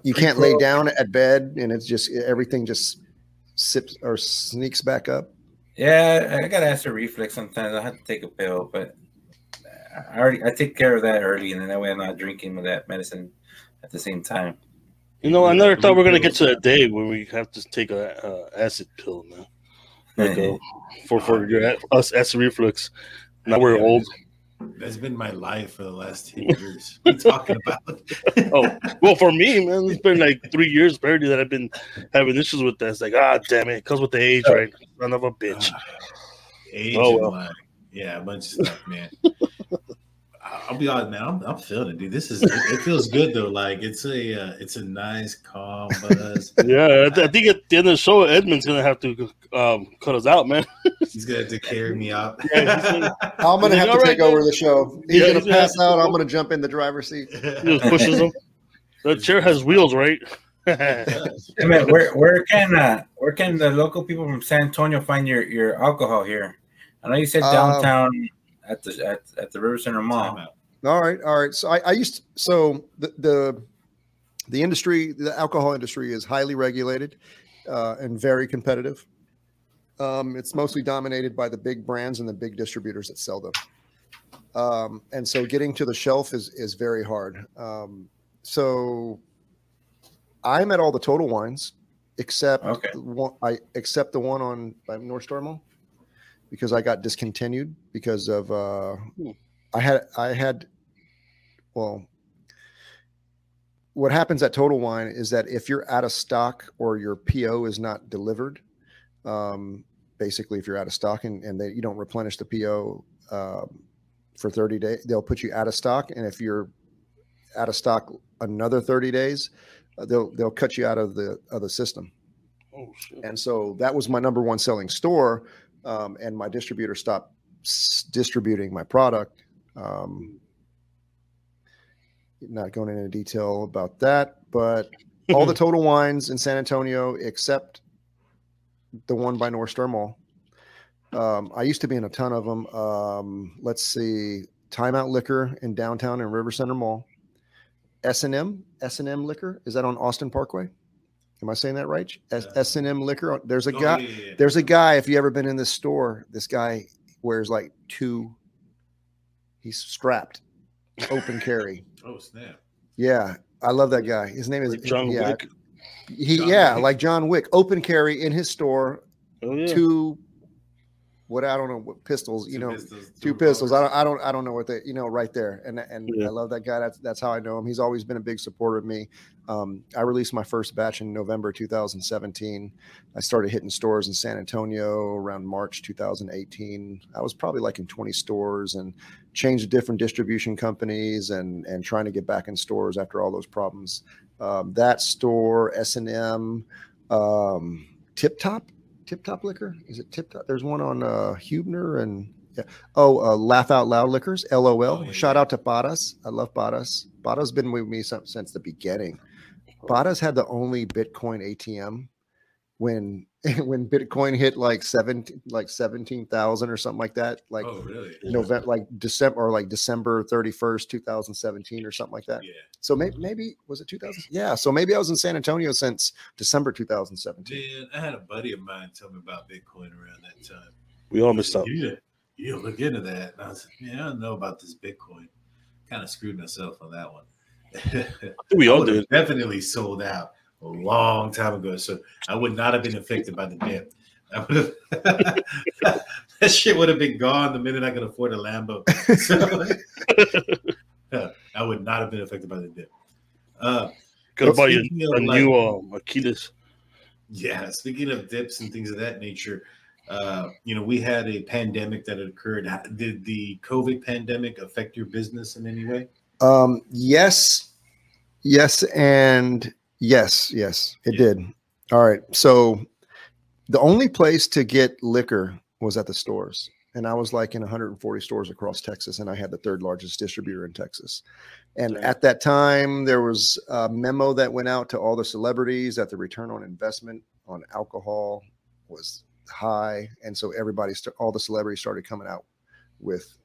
You can't lay down at bed, and it's just everything just sips or sneaks back up. Yeah, I got acid reflux sometimes. I have to take a pill, but I already I take care of that early, and then that way I'm not drinking with that medicine at the same time. You know, I never thought we are gonna get to pills. that day where we have to take a uh, acid pill, man. Like uh, for for your us acid reflux. Now we're Yeah, old. That's been my life for the last 10 years. What are you talking about? Oh well, for me, man, it's been like three years barely that I've been having issues with that. It's like, ah, damn it, it comes with the age, right? Son of a bitch. Age Oh, and well. yeah, a bunch of stuff, man. I- I'll be honest, man. I'm, I'm feeling it, dude. This is it, it feels good though. Like it's a uh, it's a nice calm buzz. Yeah, I, th- I think at the end of the show, Edmund's gonna have to um, cut us out, man. He's gonna have to carry me out. Yeah, gonna- I'm gonna have to all take right, over the show. He's Yeah, gonna he's pass have to out. go. I'm gonna jump in the driver's seat. He just pushes him. The chair has wheels, right? I mean, where where can uh, where can the local people from San Antonio find your, your alcohol here? I know you said Um, downtown at the at, at the River Center Mall. All right, all right. So I, I used to, so the, the the industry, the alcohol industry, is highly regulated uh, and very competitive. Um, it's mostly dominated by the big brands and the big distributors that sell them. Um, and so getting to the shelf is is very hard. Um, so I'm at all the total wines except Okay. one, I except the one on by North Star Mall because I got discontinued because of uh, Hmm. I had I had well what happens at Total Wine is that if you're out of stock or your PO is not delivered, um, basically if you're out of stock and, and they, you don't replenish the PO um, for 30 days, they'll put you out of stock. And if you're out of stock another 30 days, uh, they'll they'll cut you out of the of the system. oh shit. And so that was my number one selling store, um, and my distributor stopped s- distributing my product. Um, not going into detail about that, but all the total wines in San Antonio except the one by North Star Mall. Um, I used to be in a ton of them. Um, let's see, Timeout Liquor in downtown and River Center Mall. S and M, S and M Liquor is that on Austin Parkway? Am I saying that right? S S and M Liquor. There's a Oh, guy. yeah, yeah, yeah. There's a guy. If you ever been in this store, this guy wears like two. He's strapped, open carry. Oh snap! Yeah, I love that guy. His name is Like John yeah, Wick. He John yeah, Wick. like John Wick, open carry in his store. Oh yeah. Two, what I don't know what pistols. You Two know, pistols, two pistols. I don't, I don't, I don't know what they, you know, right there. And and Yeah. I love that guy. That's that's how I know him. He's always been a big supporter of me. Um, I released my first batch in November 2017. I started hitting stores in San Antonio around March 2018. I was probably like in 20 stores and changed different distribution companies and and trying to get back in stores after all those problems. Um, that store, S and M, um, Tip Top, Tip Top Liquor. Is it Tip Top? There's one on uh, Huebner and yeah. Oh, uh, Laugh Out Loud Liquors, LOL. Oh, yeah, Shout yeah. out to Badas. I love Badas. Badas been with me since, since the beginning. Badas had the only Bitcoin ATM when when Bitcoin hit like seven like seventeen thousand or something like that. Like oh really? November, like December or like December thirty first, two thousand seventeen or something like that. Yeah. So maybe maybe was it two thousand? Yeah. So maybe I was in San Antonio since December two thousand seventeen. Man, I had a buddy of mine tell me about Bitcoin around that time. We all missed out. You need you look into that. And I was like, man, I don't know about this Bitcoin. Kind of screwed myself on that one. We I all would've did. Definitely sold out a long time ago. So I would not have been affected by the dip. I would have that shit would have been gone the minute I could afford a Lambo. So, I would not have been affected by the dip. Uh, Could have bought you speaking a like- new um, Achilles. Yeah, speaking of dips and things of that nature, uh, you know, we had a pandemic that had occurred. Did the COVID pandemic affect your business in any way? Um, yes, yes, and yes, yes, it Yeah. did. All right. So the only place to get liquor was at the stores. And I was like in 140 stores across Texas, and I had the third largest distributor in Texas. And Okay. at that time, there was a memo that went out to all the celebrities that the return on investment on alcohol was high. And so everybody, st- all the celebrities started coming out with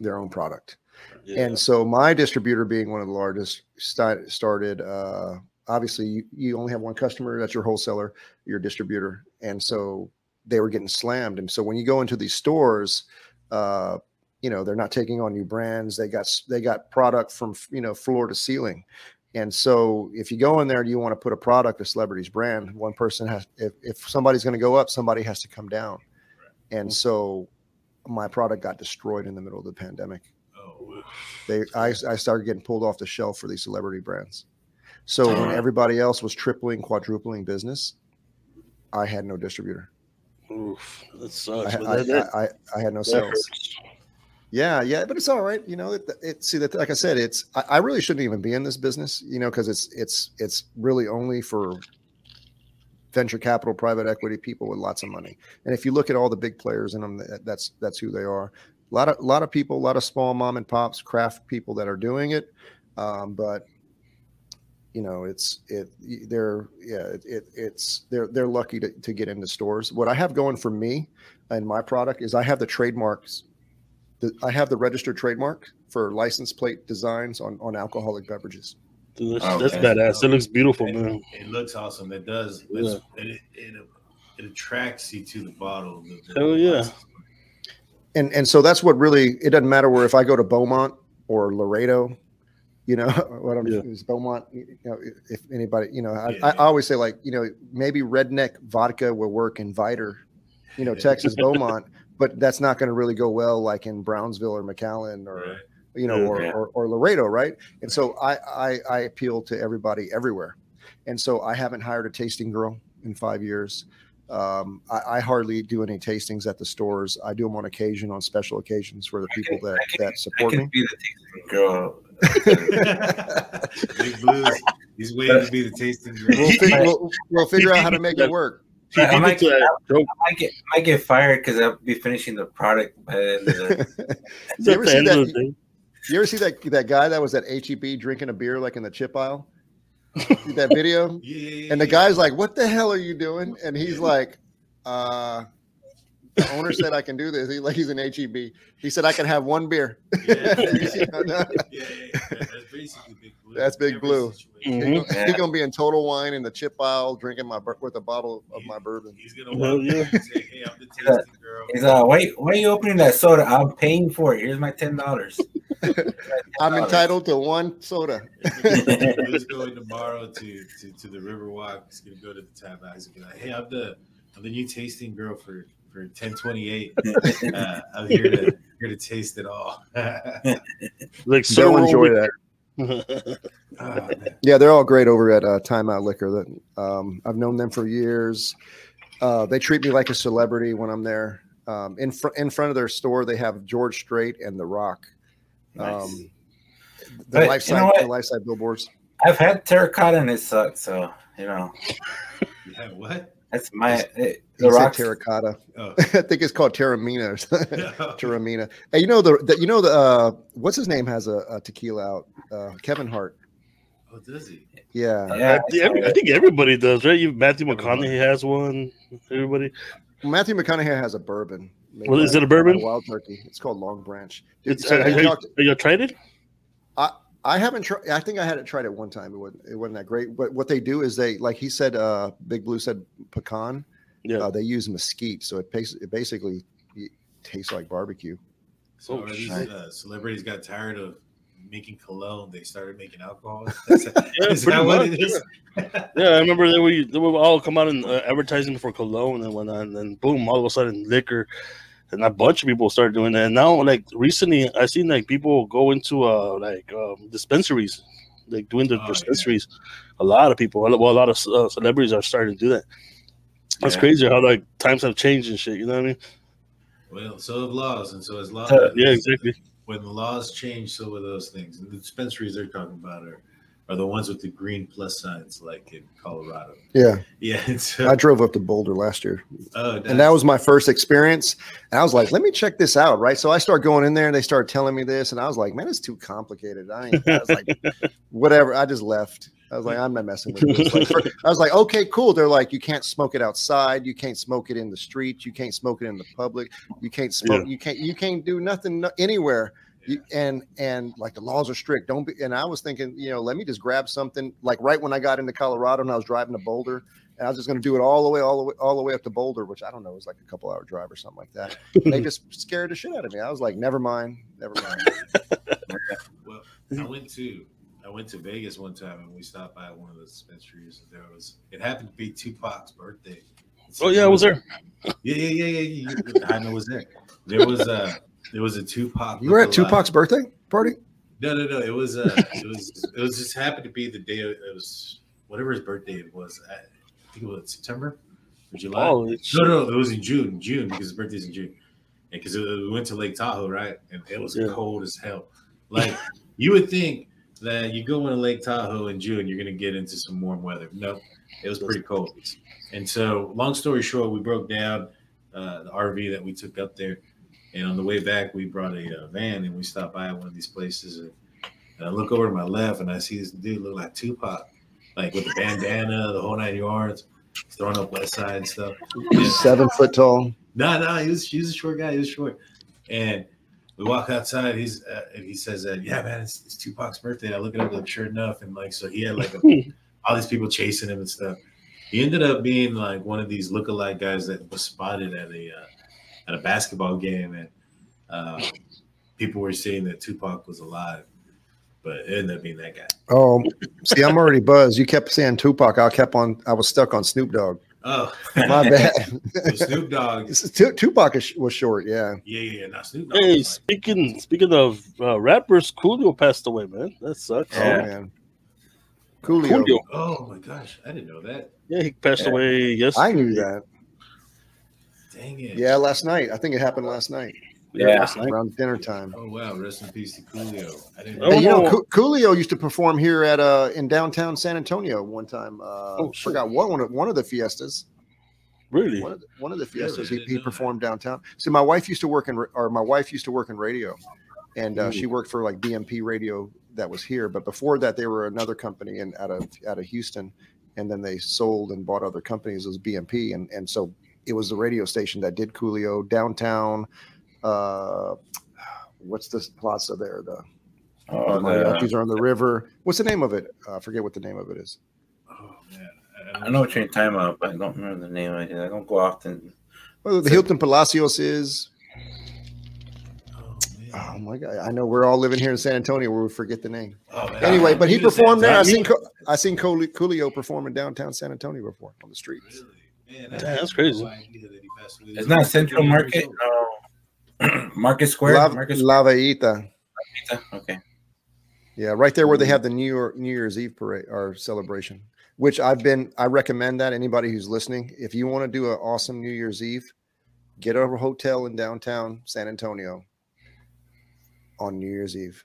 their own product. Yeah. And so my distributor being one of the largest sti- started uh obviously you, you only have one customer that's your wholesaler, your distributor. And so they were getting slammed. And so when you go into these stores, uh you know, they're not taking on new brands. They got they got product from you know floor to ceiling. And so if you go in there and you want to put a product, a celebrity's brand, one person has if, if somebody's going to go up, somebody has to come down. And so my product got destroyed in the middle of the pandemic Oh, they I, I started getting pulled off the shelf for these celebrity brands so when everybody else was tripling quadrupling business i had no distributor. Oof, that i, sucks. but I, that, I, I, I had no sales. yeah yeah but it's all right you know it, it see that like i said it's I, I really shouldn't even be in this business you know because it's it's it's really only for venture capital private equity people with lots of money. And if you look at all the big players in them that, that's that's who they are. A lot of a lot of people a lot of small mom and pops craft people that are doing it um, but you know, it's it. They're yeah, it, it it's they're they're lucky to, to get into stores. What I have going for me and my product is I have the trademarks. The, I have the registered trademark for license plate designs on on alcoholic beverages. Dude, that's, Okay. that's badass. It looks beautiful, It, man. it looks awesome. It does. Yeah. It, it, it attracts you to the bottle. The, the Hell yeah. and and so that's what really it doesn't matter where if I go to Beaumont or Laredo, you know what I'm Yeah. is Beaumont. You know, if anybody, you know, I, Yeah, I always say like, you know, maybe redneck vodka will work in Vidor, you know, Texas Beaumont, but that's not going to really go well like in Brownsville or McAllen or Right. you know, Yeah. or, or, or Laredo, right? And so I, I I appeal to everybody everywhere, and so I haven't hired a tasting girl in five years. Um, I, I hardly do any tastings at the stores. I do them on occasion, on special occasions for the people that I can- that I support can me. be the tasting girl. Big Blues. He's waiting to be the tasting girl. We'll, fig- we'll, we'll figure out how to make it work. I might, it to that joke. I might get might get fired because I'll be finishing the product by the end of the you ever see end of the that? day. You ever see that that guy that was at HEB drinking a beer like in the chip aisle? That video? Yeah, yeah, yeah, And the yeah. guy's like, "What the hell are you doing?" And he's like, "Uh, the owner said I can do this." He like he's an HEB. He said I can have one beer. Yeah, You see, no, no. yeah, yeah, yeah. That's basically Big Blue. That's Big Every Blue. situation. Mhm. He gonna, he gonna be in total wine in the chip aisle, drinking my with a bottle of my bourbon. He's gonna Hell walk yeah. say, "Hey, I'm the tasting girl." He's uh, wait, why are you opening that soda? I'm paying for it. Here's my ten dollars. I'm entitled to one soda. He's going tomorrow to, to to the Riverwalk. He's gonna go to the tap house and be like, "Hey, I'm the I'm the new tasting girl for for 1028. Uh, I'm here to here to taste it all." Like so They'll enjoy that. Oh. Yeah, they're all great over at uh, Timeout Liquor. That um, I've known them for years. Uh, they treat me like a celebrity when I'm there. Um, in front in front of their store, they have George Strait and The Rock. Nice. Um, the But life you know side, the life side billboards. I've had terracotta and it sucked. So you know Yeah, what? That's my it, the rock. terracotta. Oh. I think it's called Teremana. or something. Teremana. Hey, you know the, the you know the uh, what's his name has a, a tequila out. Uh, Kevin Hart. oh, does he? Yeah. Yeah, I, every- I think everybody does, right? You Matthew Everybody. McConaughey has one. Everybody. Matthew McConaughey has a bourbon. Well, is it a bourbon? by Wild Turkey. It's called Longbranch. Dude, It's, so uh, have have, you you, talked- have you tried it? I haven't tried. I think I had it tried it one time. It wasn't. It wasn't that great. But what they do is they, like he said, uh, Big Blue said pecan. Yeah. Uh, they use mesquite, so it, bas- it basically it tastes like barbecue. So Oh, these uh, celebrities got tired of making cologne? They started making alcohol. Is that, Yeah, is pretty that what much, it is? Yeah, I remember they would, they would all come out and uh, advertising for cologne and whatnot, and then boom, all of a sudden liquor, and a bunch of people started doing that. And now, like recently, I seen like people go into uh like um, dispensaries, like doing the Oh, yeah. dispensaries. A lot of people, well, a lot of uh, celebrities are starting to do that. That's Yeah. crazy how like times have changed and shit. You know what I mean? Well, so have laws, and so as laws. Uh, Yeah, exactly. When the laws change, so are those things. And the dispensaries they're talking about are, are the ones with the green plus signs, like in Colorado. Yeah, Yeah, and so, uh, I drove up to Boulder last year, oh, and that was my first experience. And I was like, "Let me check this out." Right, so I start going in there, and they start telling me this, and I was like, "Man, it's too complicated." I, ain't, I was like, "Whatever." I just left. I was like, "I'm not messing with this." Like, I was like, "Okay, cool." They're like, "You can't smoke it outside. You can't smoke it in the street. You can't smoke it in the public. You can't smoke. You can't. You can't do nothing anywhere." You, and and like the laws are strict. Don't be. And I was thinking, you know, let me just grab something. Like right when I got into Colorado and I was driving to Boulder, and I was just going to do it all the way, all the way, all the way up to Boulder, which I don't know, it was like a couple hour drive or something like that. And they just scared the shit out of me. I was like, never mind, never mind. Well, I went to I went to Vegas one time and we stopped by one of the dispensaries. And there was it happened to be Tupac's birthday. Oh yeah, I was there. Yeah, yeah, yeah, yeah. yeah. I know was there. There was a there was a Tupac. You were at lookalike. Tupac's birthday party? No, no, no. It was uh it was it was just happened to be the day it was whatever his birthday it was. I think it was September or July. Oh, it's, No, no, it was in June. June because his birthday's in June. And because we went to Lake Tahoe, right? And it was Yeah. cold as hell. Like you would think that you go into Lake Tahoe in June, you're gonna get into some warm weather. Nope, it was pretty cold. And so, long story short, we broke down uh, the RV that we took up there. And on the way back, we brought a uh, van and we stopped by one of these places. And, and I look over to my left and I see this dude look like Tupac. like with a bandana, the whole nine yards, throwing up West Side and stuff. And- Seven foot tall. no, no, he was he was a short guy. He was short, and we walk outside. He's uh, and he says, uh, "Yeah, man, it's, it's Tupac's birthday." And I look it up, like sure enough, and like so he had like a, all these people chasing him and stuff. He ended up being like one of these lookalike guys that was spotted at a uh, at a basketball game, and uh, people were saying that Tupac was alive, but it ended up being that guy. Oh, see, I'm already buzzed. You kept saying Tupac. I kept on. I was stuck on Snoop Dogg. Oh, My bad. So Snoop Dogg. Tu- Tupac was short. Yeah. Yeah, yeah, yeah. Now Snoop Dogg. Hey, was like- speaking speaking of uh, rappers, Coolio passed away, man. That sucks. Oh Yeah. man. Coolio. Coolio. oh my gosh, I didn't know that. Yeah, he passed Yeah. away yesterday. I knew that. Dang it. Yeah, last night. I think it happened last night Yeah. last night. around dinner time. Oh wow, rest in peace to Coolio. I didn't Oh, Hey, you know, Coolio used to perform here at uh in downtown San Antonio one time. Uh, Oh, shit. forgot what one of one of the fiestas. Really? One of the, one of the fiestas I he, he know that. performed downtown. See, my wife used to work in, or my wife used to work in radio, and uh, she worked for like BMP Radio that was here. But before that, they were another company in out of out of Houston, and then they sold and bought other companies as BMP, and and so it was the radio station that did Coolio downtown. Uh, what's this plaza there? The, Oh, the mariachis are on the river. What's the name of it? Uh, I forget what the name of it is. Oh man, I know what you're talking about, but I don't remember the name. I don't go often. Well, the Hilton Palacios is. Oh, man. Oh my god! I know we're all living here in San Antonio where we forget the name. Oh, man. Anyway, but he performed there. I seen I seen Coolio, Coolio perform in downtown San Antonio before on the streets. Really? Man, I Damn, that's crazy. idea that he passed away. It's not Central Market. No. Um, Market Square. La, Market La Villita. Square. Okay. Yeah, right there where they have mm-hmm. the New York New Year's Eve parade or celebration. Which I've been. I recommend that anybody who's listening, if you want to do an awesome New Year's Eve, get a hotel in downtown San Antonio on New Year's Eve.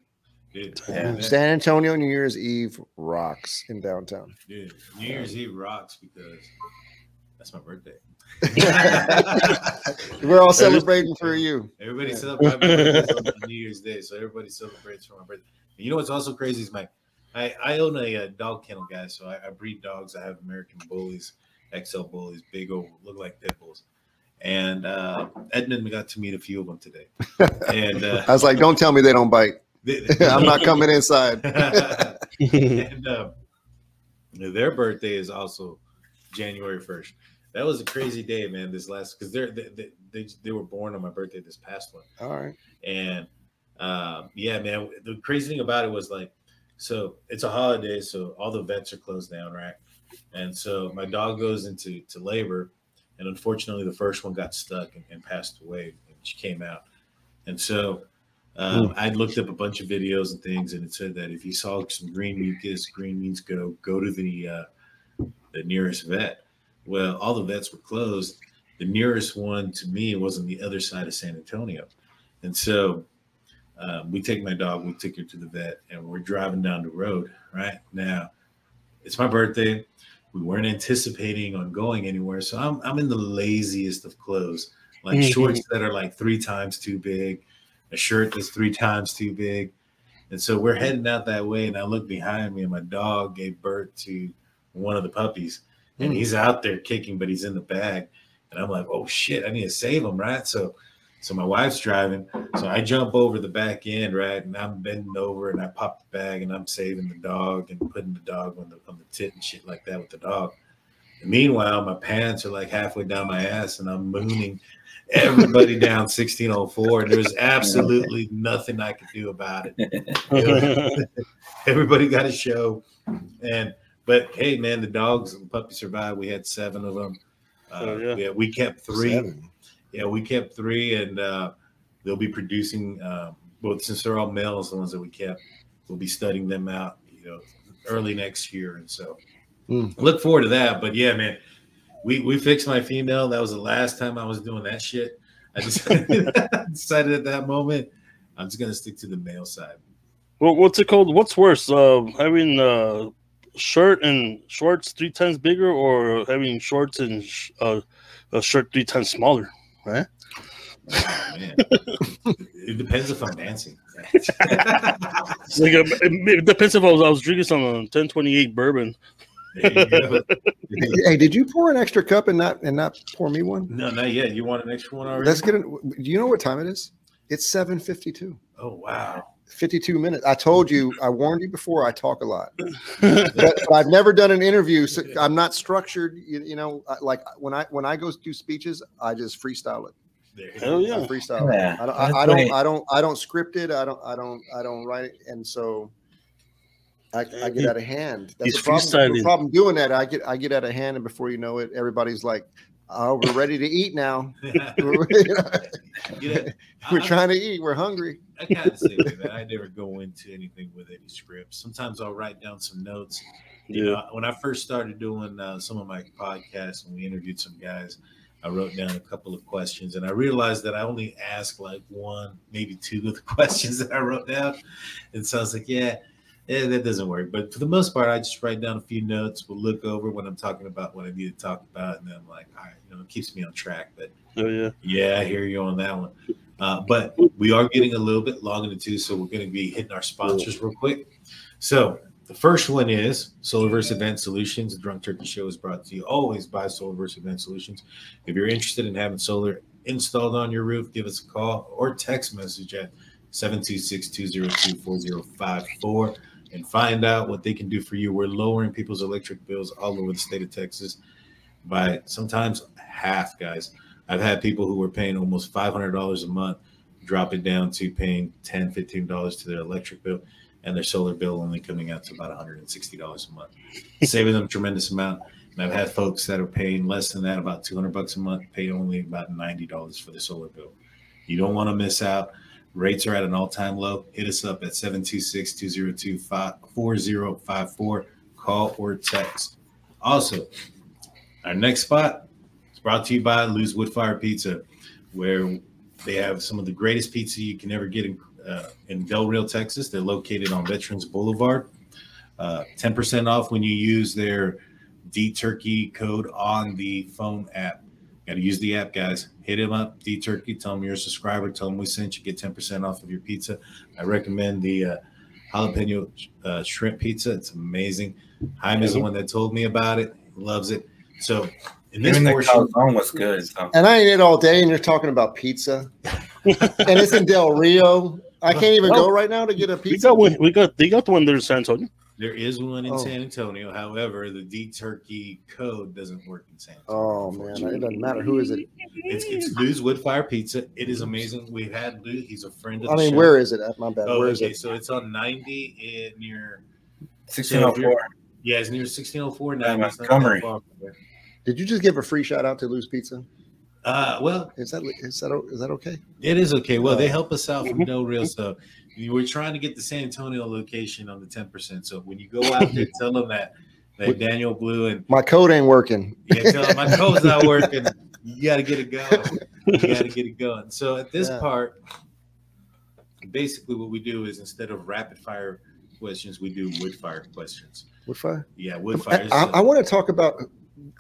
Dude, Yeah. San Antonio New Year's Eve rocks in downtown. dude, New Year's Eve rocks because that's my birthday. We're all celebrating for you. Everybody Yeah. celebrates my birthday on New Year's Day, so everybody celebrates for my birthday. And you know what's also crazy is my, I, I own a, uh dog kennel, guys. So I, I breed dogs. I have American bullies, XL bullies, big old, look like pit bulls. And uh, Edmund got to meet a few of them today. And uh, I was like, don't tell me they don't bite. I'm not coming inside. and um, their birthday is also January 1st. That was a crazy day, man. This last because they're they, they, they they were born on my birthday this past one, All right. and uh, yeah, man. The crazy thing about it was like, so it's a holiday, so all the vets are closed down, right? And so my dog goes into to labor, and unfortunately, the first one got stuck and, and passed away. And she came out, and so um, I looked up a bunch of videos and things, and it said that if you saw some green mucus, green means go. Go to the uh, the nearest vet. Well, all the vets were closed. The nearest one to me was on the other side of San Antonio, and so um, we take my dog. We took her to the vet, and we're driving down the road. Right now, it's my birthday. We weren't anticipating on going anywhere, so I'm I'm in the laziest of clothes, like Mhm. shorts that are like three times too big, a shirt that's three times too big. And so we're heading out that way. And I look behind me, and my dog gave birth to one of the puppies. And Mm. he's out there kicking, but he's in the bag. And I'm like, oh shit, I need to save him, right? So so my wife's driving. So I jump over the back end, right? And I'm bending over and I pop the bag and I'm saving the dog and putting the dog on the on the tit and shit like that with the dog. And meanwhile, my pants are like halfway down my ass and I'm mooning everybody down 1604. And there's absolutely nothing I could do about it. Everybody got a show. And but hey, man, the dogs and puppies survived. We had seven of them. Uh, Oh, yeah. yeah, we kept three. Seven. Yeah, we kept three, and uh, they'll be producing. Um, both since they're all males, the ones that we kept, we'll be studying them out. You know, early next year, and so Hmm. look forward to that. But yeah, man, we we fixed my female. That was the last time I was doing that shit. I just decided at that moment I'm just gonna stick to the male side. Well, what's it called? What's worse, uh, having a shirt and shorts three times bigger, or having shorts and sh- uh, a shirt three times smaller? Oh, it depends if I'm dancing. Like uh, it, it depends if I was, I was drinking some uh, 1028 bourbon. There you go. hey, did you pour an extra cup and not and not pour me one? No, not yet. You want an extra one already? Let's get it. Do you know what time it is? It's seven fifty-two. Oh wow. 52 minutes. I told you, I warned you before. I talk a lot, but, but I've never done an interview. So I'm not structured. You, you know, like when I when I go do speeches, I just freestyle it. There you Hell yeah. I freestyle. it. Yeah, I don't. I, I don't. I don't. I don't script it. I don't. I don't. I don't write it. And so, I, I get out of hand. That's He's the problem. The problem doing that. I get. I get out of hand, and before you know it, everybody's like, "Oh, we're ready to eat now. we're You know, I- trying to eat. We're hungry." I kind of say that I never go into anything with any scripts. Sometimes I'll write down some notes. You Yeah. know, when I first started doing uh, some of my podcasts and we interviewed some guys, I wrote down a couple of questions and I realized that I only asked like one, maybe two of the questions that I wrote down. And so I was like, yeah, yeah, that doesn't work. But for the most part, I just write down a few notes. We'll look over when I'm talking about what I need to talk about. And then I'm like, all right, you know, it keeps me on track. But Oh yeah. yeah, I hear you on that one. Uh, but we are getting a little bit long in the tooth, so we're going to be hitting our sponsors real quick. So the first one is Solarverse Advanced Solutions. The Drunk Turkey Show is brought to you always by Solarverse Advanced Solutions. If you're interested in having solar installed on your roof, give us a call or text message at 726-202-4054 and find out what they can do for you. We're lowering people's electric bills all over the state of Texas by sometimes half, guys. I've had people who were paying almost $500 a month drop it down to paying $10, $15 to their electric bill and their solar bill only coming out to about $160 a month, saving them a tremendous amount. And I've had folks that are paying less than that, about 200 bucks a month, pay only about $90 for the solar bill. You don't want to miss out. Rates are at an all-time low. Hit us up at 726-202-4054. Call or text. Also, our next spot is brought to you by Lou's Woodfire Pizza, where they have some of the greatest pizza you can ever get in, uh, in Del Rio, Texas. They're located on Veterans Boulevard. Uh, 10% off when you use their D Turkey code on the phone app. Got to use the app, guys. Hit him up, D Turkey. Tell him you're a subscriber. Tell him we sent you. Get 10% off of your pizza. I recommend the uh, jalapeno uh, shrimp pizza. It's amazing. Jaime is the one that told me about it. He loves it. So, in this Even the portion, calzone was good. So. And I ain't it all day, and you're talking about pizza, and it's in Del Rio. I can't even go right now to get a pizza. We got one. We got they got the one there in San Antonio. There is one in Oh. San Antonio. However, the D Turkey code doesn't work in San Antonio. Oh man, it doesn't matter who is it. It's it's Lou's Woodfire Pizza. It is amazing. We've had Lou. He's a friend of I the mean, show. where is it? At my bad. Oh, Where is okay. it? So it's on 90 in near. 1604. Yeah, it's near 1604. Yeah, 90. Montgomery. that far from there. Did you just give a free shout out to Lou's Pizza? Uh, well, Is that is that o- is that okay? it is okay. Well, Uh, they help us out from. No Real Stuff. We're trying to get the San Antonio location on the 10%. So when you go out there, tell them that that Daniel Blue and My code ain't working. yeah, tell them my code's not working. You got to get it going. You got to get it going. So at this Yeah. part, basically what we do is instead of rapid fire questions, we do wood fire questions. Wood fire. Yeah, wood um, I, fire. I, want to talk about.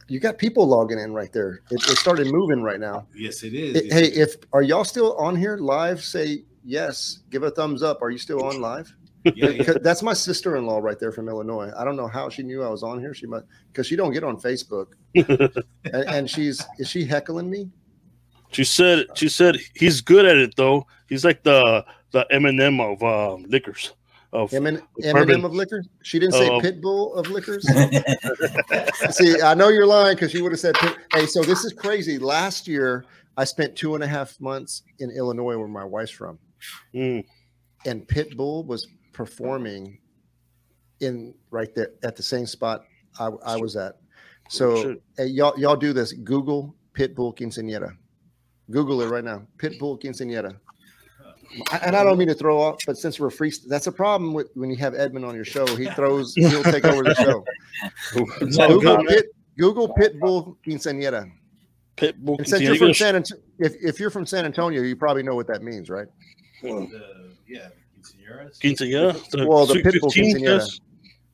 You got people logging in right there. It, it started moving right now. yes, it is. It- hey, if are y'all still on here live? Say yes. Give a thumbs up. Are you still on live? yeah, That's my sister-in-law right there from Illinois. I don't know how she knew I was on here. She must because she don't get on Facebook. and, and she's is she heckling me? She said she said he's good at it though. He's like the the Eminem of um, liquors. Of Emin, Eminem of liquor? She didn't say Oh. Pitbull of liquors. See, I know you're lying because you would have said, Pit- "Hey, so this is crazy." Last year, I spent two and a half months in Illinois, where my wife's from, Mm, and Pitbull was performing in right there at the same spot I, I was at. So, hey, y'all, y'all do this. Google Pitbull quinceañera. Google it right now. Pitbull quinceañera. And I don't mean to throw off, but since we're free, that's a problem with when you have Edmund on your show. He throws, he'll take over the show. all Google. Pit, Google Pitbull quinceañera. Pitbull. And since you're from San if, if you're from San Antonio, you probably know what that means, right? The- yeah, quinceañeras. Quinceañera. The Well, the Pitbull quinceañera.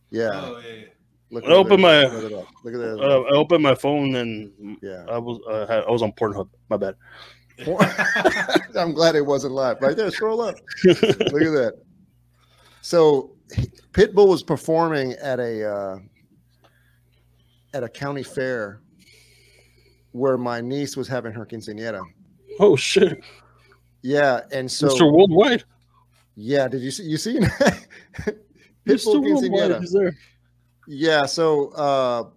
Yeah. Oh, yeah, yeah. Look I opened my- look. Look at that. Uh, I opened my phone and yeah. I was uh, had- I was on Pornhub. My bad. I'm glad it wasn't live. Right there, scroll up. Look at that. So Pitbull was performing at a uh, at a county fair where my niece was having her quinceañera. Oh shit, Yeah, and so Mr. Worldwide. yeah, did you see you seen. Pitbull Worldwide is there. Yeah, so uh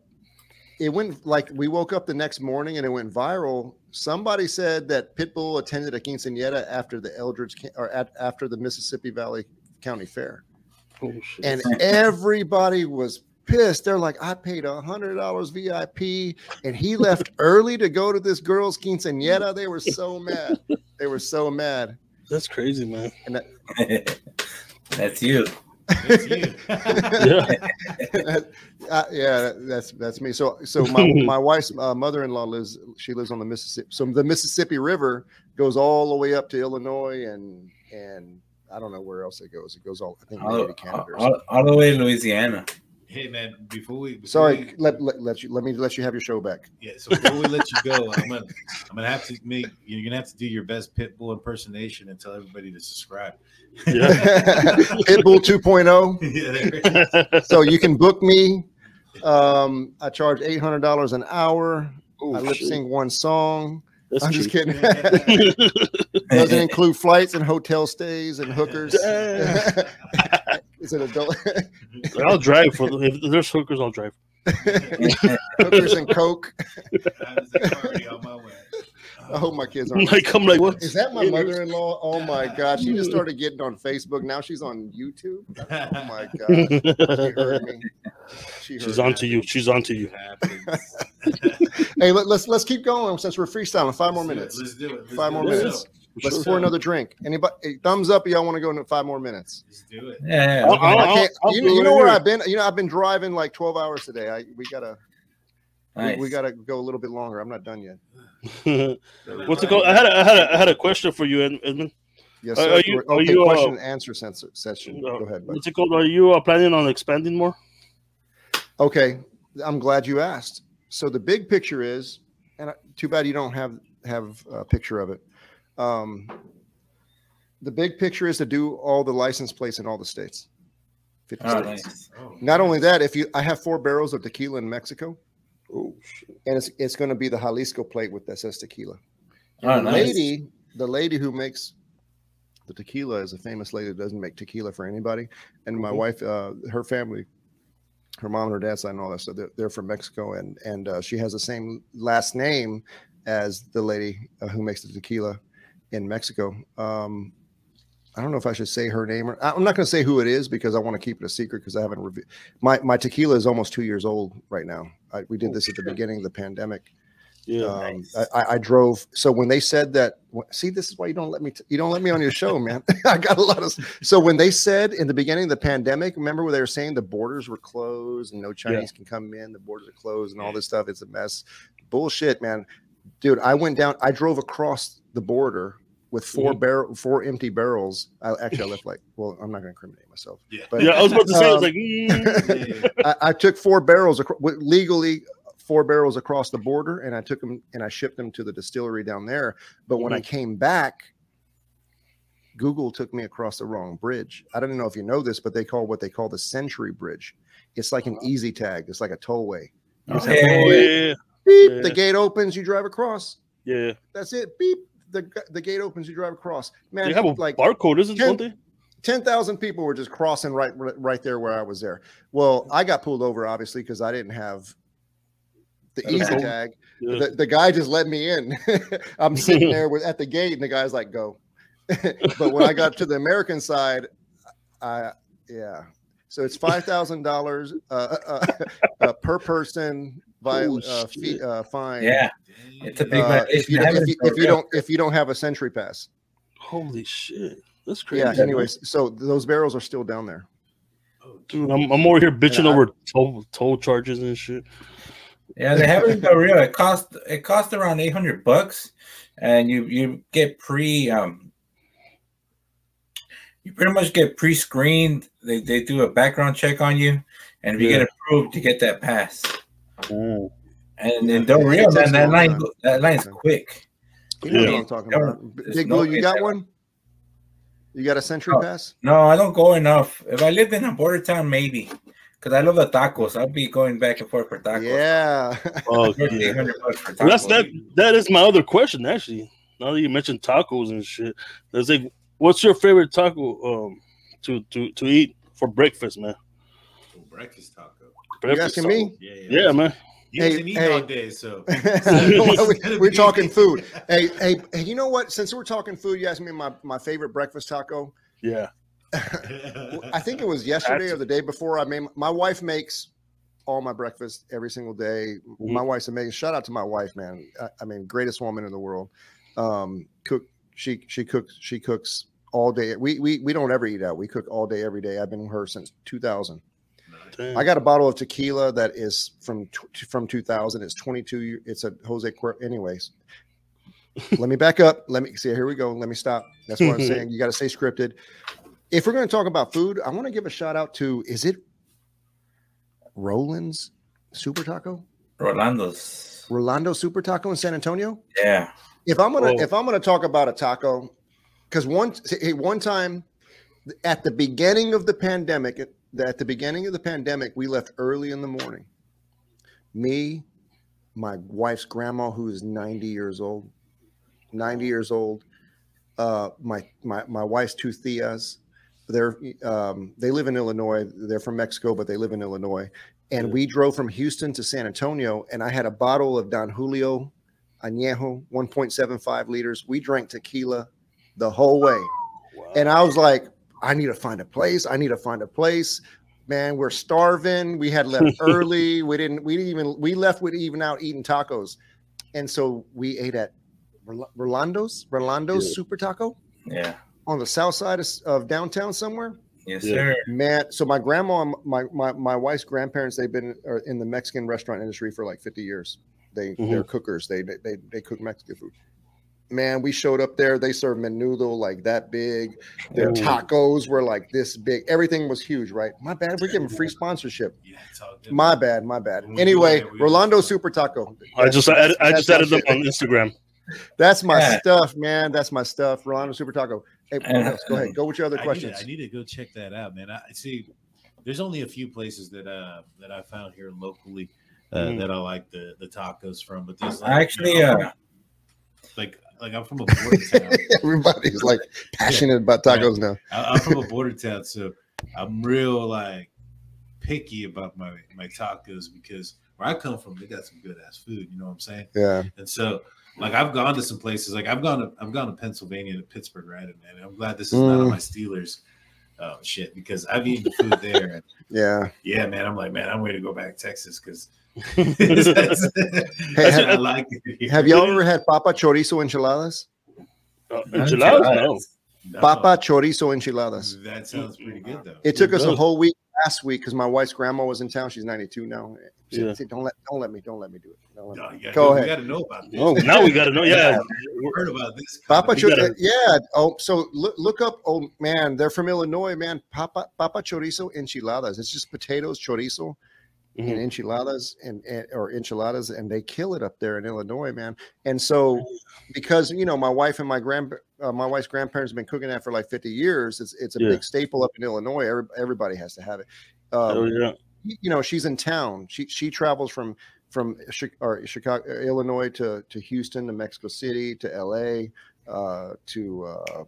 it went like we woke up the next morning and it went viral. Somebody said that Pitbull attended a quinceañera after the Eldridge or at, after the Mississippi Valley County Fair, Oh shit. and everybody was pissed. They're like, "I paid a hundred dollars VIP, and he left early to go to this girl's quinceañera." They were so mad. They were so mad. That's crazy, man. That's you. It's you. Yeah. uh, yeah, that's that's me. So so my my wife's uh, mother-in-law lives she lives on the Mississippi. So the Mississippi River goes all the way up to Illinois and and I don't know where else it goes. It goes all I think All, maybe Canada. Or all, all the way to Louisiana. Hey man, before we before Sorry, we- let, let let you let me let you have your show back. yeah. So before we let you go, I'm gonna I'm gonna have to make you're gonna have to do your best Pitbull impersonation and tell everybody to subscribe. Yeah. Pitbull 2.0. yeah, there it is. So you can book me. Um, I charge eight hundred dollars an hour. Oh, I lip shit. sync one song. That's I'm just kidding. Doesn't include flights and hotel stays and hookers. Damn. Is it adult I'll drive for the, if there's hookers. I'll drive. hookers and coke? I was already on my. I hope my kids aren't. like, I'm like, what? Is that my mother-in-law? Oh my god, she just started getting on Facebook. Now she's on YouTube. Oh my god, she heard me. She heard She's me. on to you. She's on to you. Hey, let, us let's keep going since we're freestyling. Five more minutes. Let's do it. Let's Five do more it. Minutes. Let's Sure. pour another drink. Anybody? Thumbs up. Y'all want to go into five more minutes? Let's do it. Yeah, I'll- yeah. I'll- I can't. I'll you, you know where. I've been? You know, I've been driving like twelve hours today. I we gotta we, Nice. we gotta go a little bit longer. I'm not done yet. What's it called? I had a, I had a, I had a question for you, Edmund. Yes, Are- sir. are you- are okay, you, uh, question and answer sensor, session. Uh, Go ahead. bud. What's it called? Are you uh, planning on expanding more? Okay, I'm glad you asked. So the big picture is, and I- too bad you don't have have a picture of it. Um, the big picture is to do all the license plates in all the states. 50 Oh, states. nice. Oh, Not only that, if you, I have four barrels of tequila in Mexico, Oh shit! and it's it's going to be the Jalisco plate with that says tequila. Oh, the nice. lady, the lady who makes the tequila is a famous lady that doesn't make tequila for anybody. And my Mhm. wife, uh, her family, her mom and her dad side and all that stuff, they're, they're from Mexico, and and uh, she has the same last name as the lady uh, who makes the tequila in Mexico. Um, I don't know if I should say her name or I'm not going to say who it is because I want to keep it a secret because I haven't reviewed my my tequila is almost two years old right now. I, we did Oh, this at the beginning of the pandemic. Yeah. Um, Nice. I, I- I drove. So when they said that, see, this is why you don't let me. T- you don't let me on your show, man. I got a lot of. So when they said in the beginning of the pandemic, remember where they were saying the borders were closed and no Chinese can come in, the borders are closed and all this stuff. It's a mess. Bullshit, man. Dude, I went down. I drove across the border with 4 Mhm. barrel, four empty barrels. I actually I left like. Well, I'm not going to incriminate myself. Yeah. But yeah, I was about to say, I was um, like, mm. Yeah, yeah. I, I took four barrels acro- with- legally four barrels across the border and I took them and I shipped them to the distillery down there. But when I came back, Google took me across the wrong bridge. I don't know if you know this, but they call what they call the SENTRI Bridge. It's like an easy tag. It's like a tollway. Oh, yeah, yeah, yeah. yeah, Beep, Yeah. the gate opens, you drive across. yeah. That's it. Beep, the the gate opens, you drive across. Man, They have a like barcode, isn't it? ten- they? 10,000 people were just crossing right right there where I was there. Well, I got pulled over obviously because I didn't have the easy tag. Yeah. The, the guy just let me in. I'm sitting there with, at the gate and the guy's like, go. but when I got to the American side, I, yeah. So it's $5,000 uh, uh, uh, per person by Oh, uh, fee, uh, fine. Yeah, it's a big Uh, if you, if, you, if you don't if you don't have a SENTRI pass Holy shit! That's crazy. yeah anyways so those barrels are still down there Oh, dude, I'm, I'm over here bitching I- over toll toll charges and shit. Yeah, they have it in real. It cost it cost around eight hundred bucks, and you you get pre um you pretty much get pre screened. They they do a background check on you, and if you get approved, you get that pass. And Yeah, in Del it Rio, takes man, that line time. that line's quick. You know Yeah. what I'm talking about. There's Big no Blue, you got that- one? You got a SENTRI Oh. pass? No, I don't go enough. If I lived in a border town, maybe. because I love the tacos. I'll be going back and forth for tacos. Yeah. Oh, Worth yeah. 800 bucks for Well, that's that. That is my other question, actually. Now that you mentioned tacos and shit, it's like, what's your favorite taco um to to to eat for breakfast, man? Oh, breakfast taco. You asking taco. me? Yeah, yeah. Yeah, man. You Hey, haven't eaten hey. all day, so we, we're talking food. Hey, hey, hey, you know what? Since we're talking food, you asked me my, my favorite breakfast taco. Yeah. I think it was yesterday or the day before. I made my wife makes all my breakfast every single day. Mhm. My wife's amazing. Shout out to my wife, man. I, I mean, greatest woman in the world. Um, cook. She she cooks. She cooks all day. We we we don't ever eat out. We cook all day every day. I've been with her since 2000. Damn. I got a bottle of tequila that is from from 2000. It's 22. year- It's a Jose. Cuer- Anyways, let me back up. Let me see. Here we go. Let me stop. That's what I'm saying. You got to stay scripted. If we're going to talk about food, I want to give a shout out to. Is it Roland's Super Taco? Rolando's. Rolando Super Taco in San Antonio. Yeah. If I'm gonna Oh. if I'm gonna talk about a taco, because one hey, one time at the beginning of the pandemic, at the, at the beginning of the pandemic, we left early in the morning. Me, my wife's grandma, who is 90 years old, 90 years old, uh, my my my wife's two theas, they're um, they live in Illinois. They're from Mexico, but they live in Illinois. And we drove from Houston to San Antonio, and I had a bottle of Don Julio Añejo, 1.75 liters. We drank tequila the whole way. Wow. And I was like, I need to find a place. I need to find a place. Man, we're starving. We had left early. We didn't, we didn't even, we left with even out eating tacos. And so we ate at Rolando's, Rolando's Yeah. Super Taco Yeah. on the south side of, of downtown somewhere. Yes, Yeah. sir. Man, so my grandma, and my my my wife's grandparents, they've been are in the Mexican restaurant industry for like 50 years. They they're mm-hmm. cookers. They they they, they cook Mexican food. Man, we showed up there. They served menudo like that big. Their Ooh. tacos were like this big. Everything was huge, right? My bad. We're giving free sponsorship. Yeah, it's all good. My bad. My bad. When we do Anyway, Rolando Super Taco. I just added, I just added them on Instagram. That's my Yeah. stuff, man. That's my stuff. Rolando Super Taco. Hey, what else? go ahead. Go with your other I need, questions. to, I need to go check that out, man. I I see. There's only a few places that uh that I found here locally uh, Mhm. that I like the the tacos from, but there's like, actually, you know, uh, like like I'm from a border town. Everybody's like passionate about tacos now. I, I'm from a border town, so I'm real like picky about my my tacos because where I come from, they got some good ass food. You know what I'm saying? Yeah. And so, like, I've gone to some places. Like, I've gone to I've gone to Pennsylvania to Pittsburgh, right? And, and I'm glad this is not on Mm. my Steelers. Oh shit! Because I've eaten food there, and Yeah. yeah, man, I'm like, man, I'm ready to go back to Texas because I have- like it. Have y'all ever had Papa Chorizo enchiladas? Uh, enchiladas? No. No, Papa Chorizo enchiladas. That sounds pretty good though. It took It us a whole week last week because my wife's grandma was in town. She's 92 now. She Yeah. said, don't let don't let me don't let me do it. Don't let No, me. you gotta, Go know- ahead. You got to know about this. Oh, now we got to know. Yeah. I've heard about this. Papa Chorizo, gotta- yeah. Oh, so look look up. Oh man, they're from Illinois, man. Papa Papa Chorizo enchiladas. It's just potatoes, chorizo, Mhm. and enchiladas and, and or enchiladas, and they kill it up there in Illinois, man. And so because you know my wife and my grand uh, my wife's grandparents have been cooking that for like 50 years. It's it's a Yeah. big staple up in Illinois. Every, everybody has to have it. Um, Oh, yeah. you know she's in town she she travels from from or chicago uh, illinois to to houston to mexico city to la uh to uh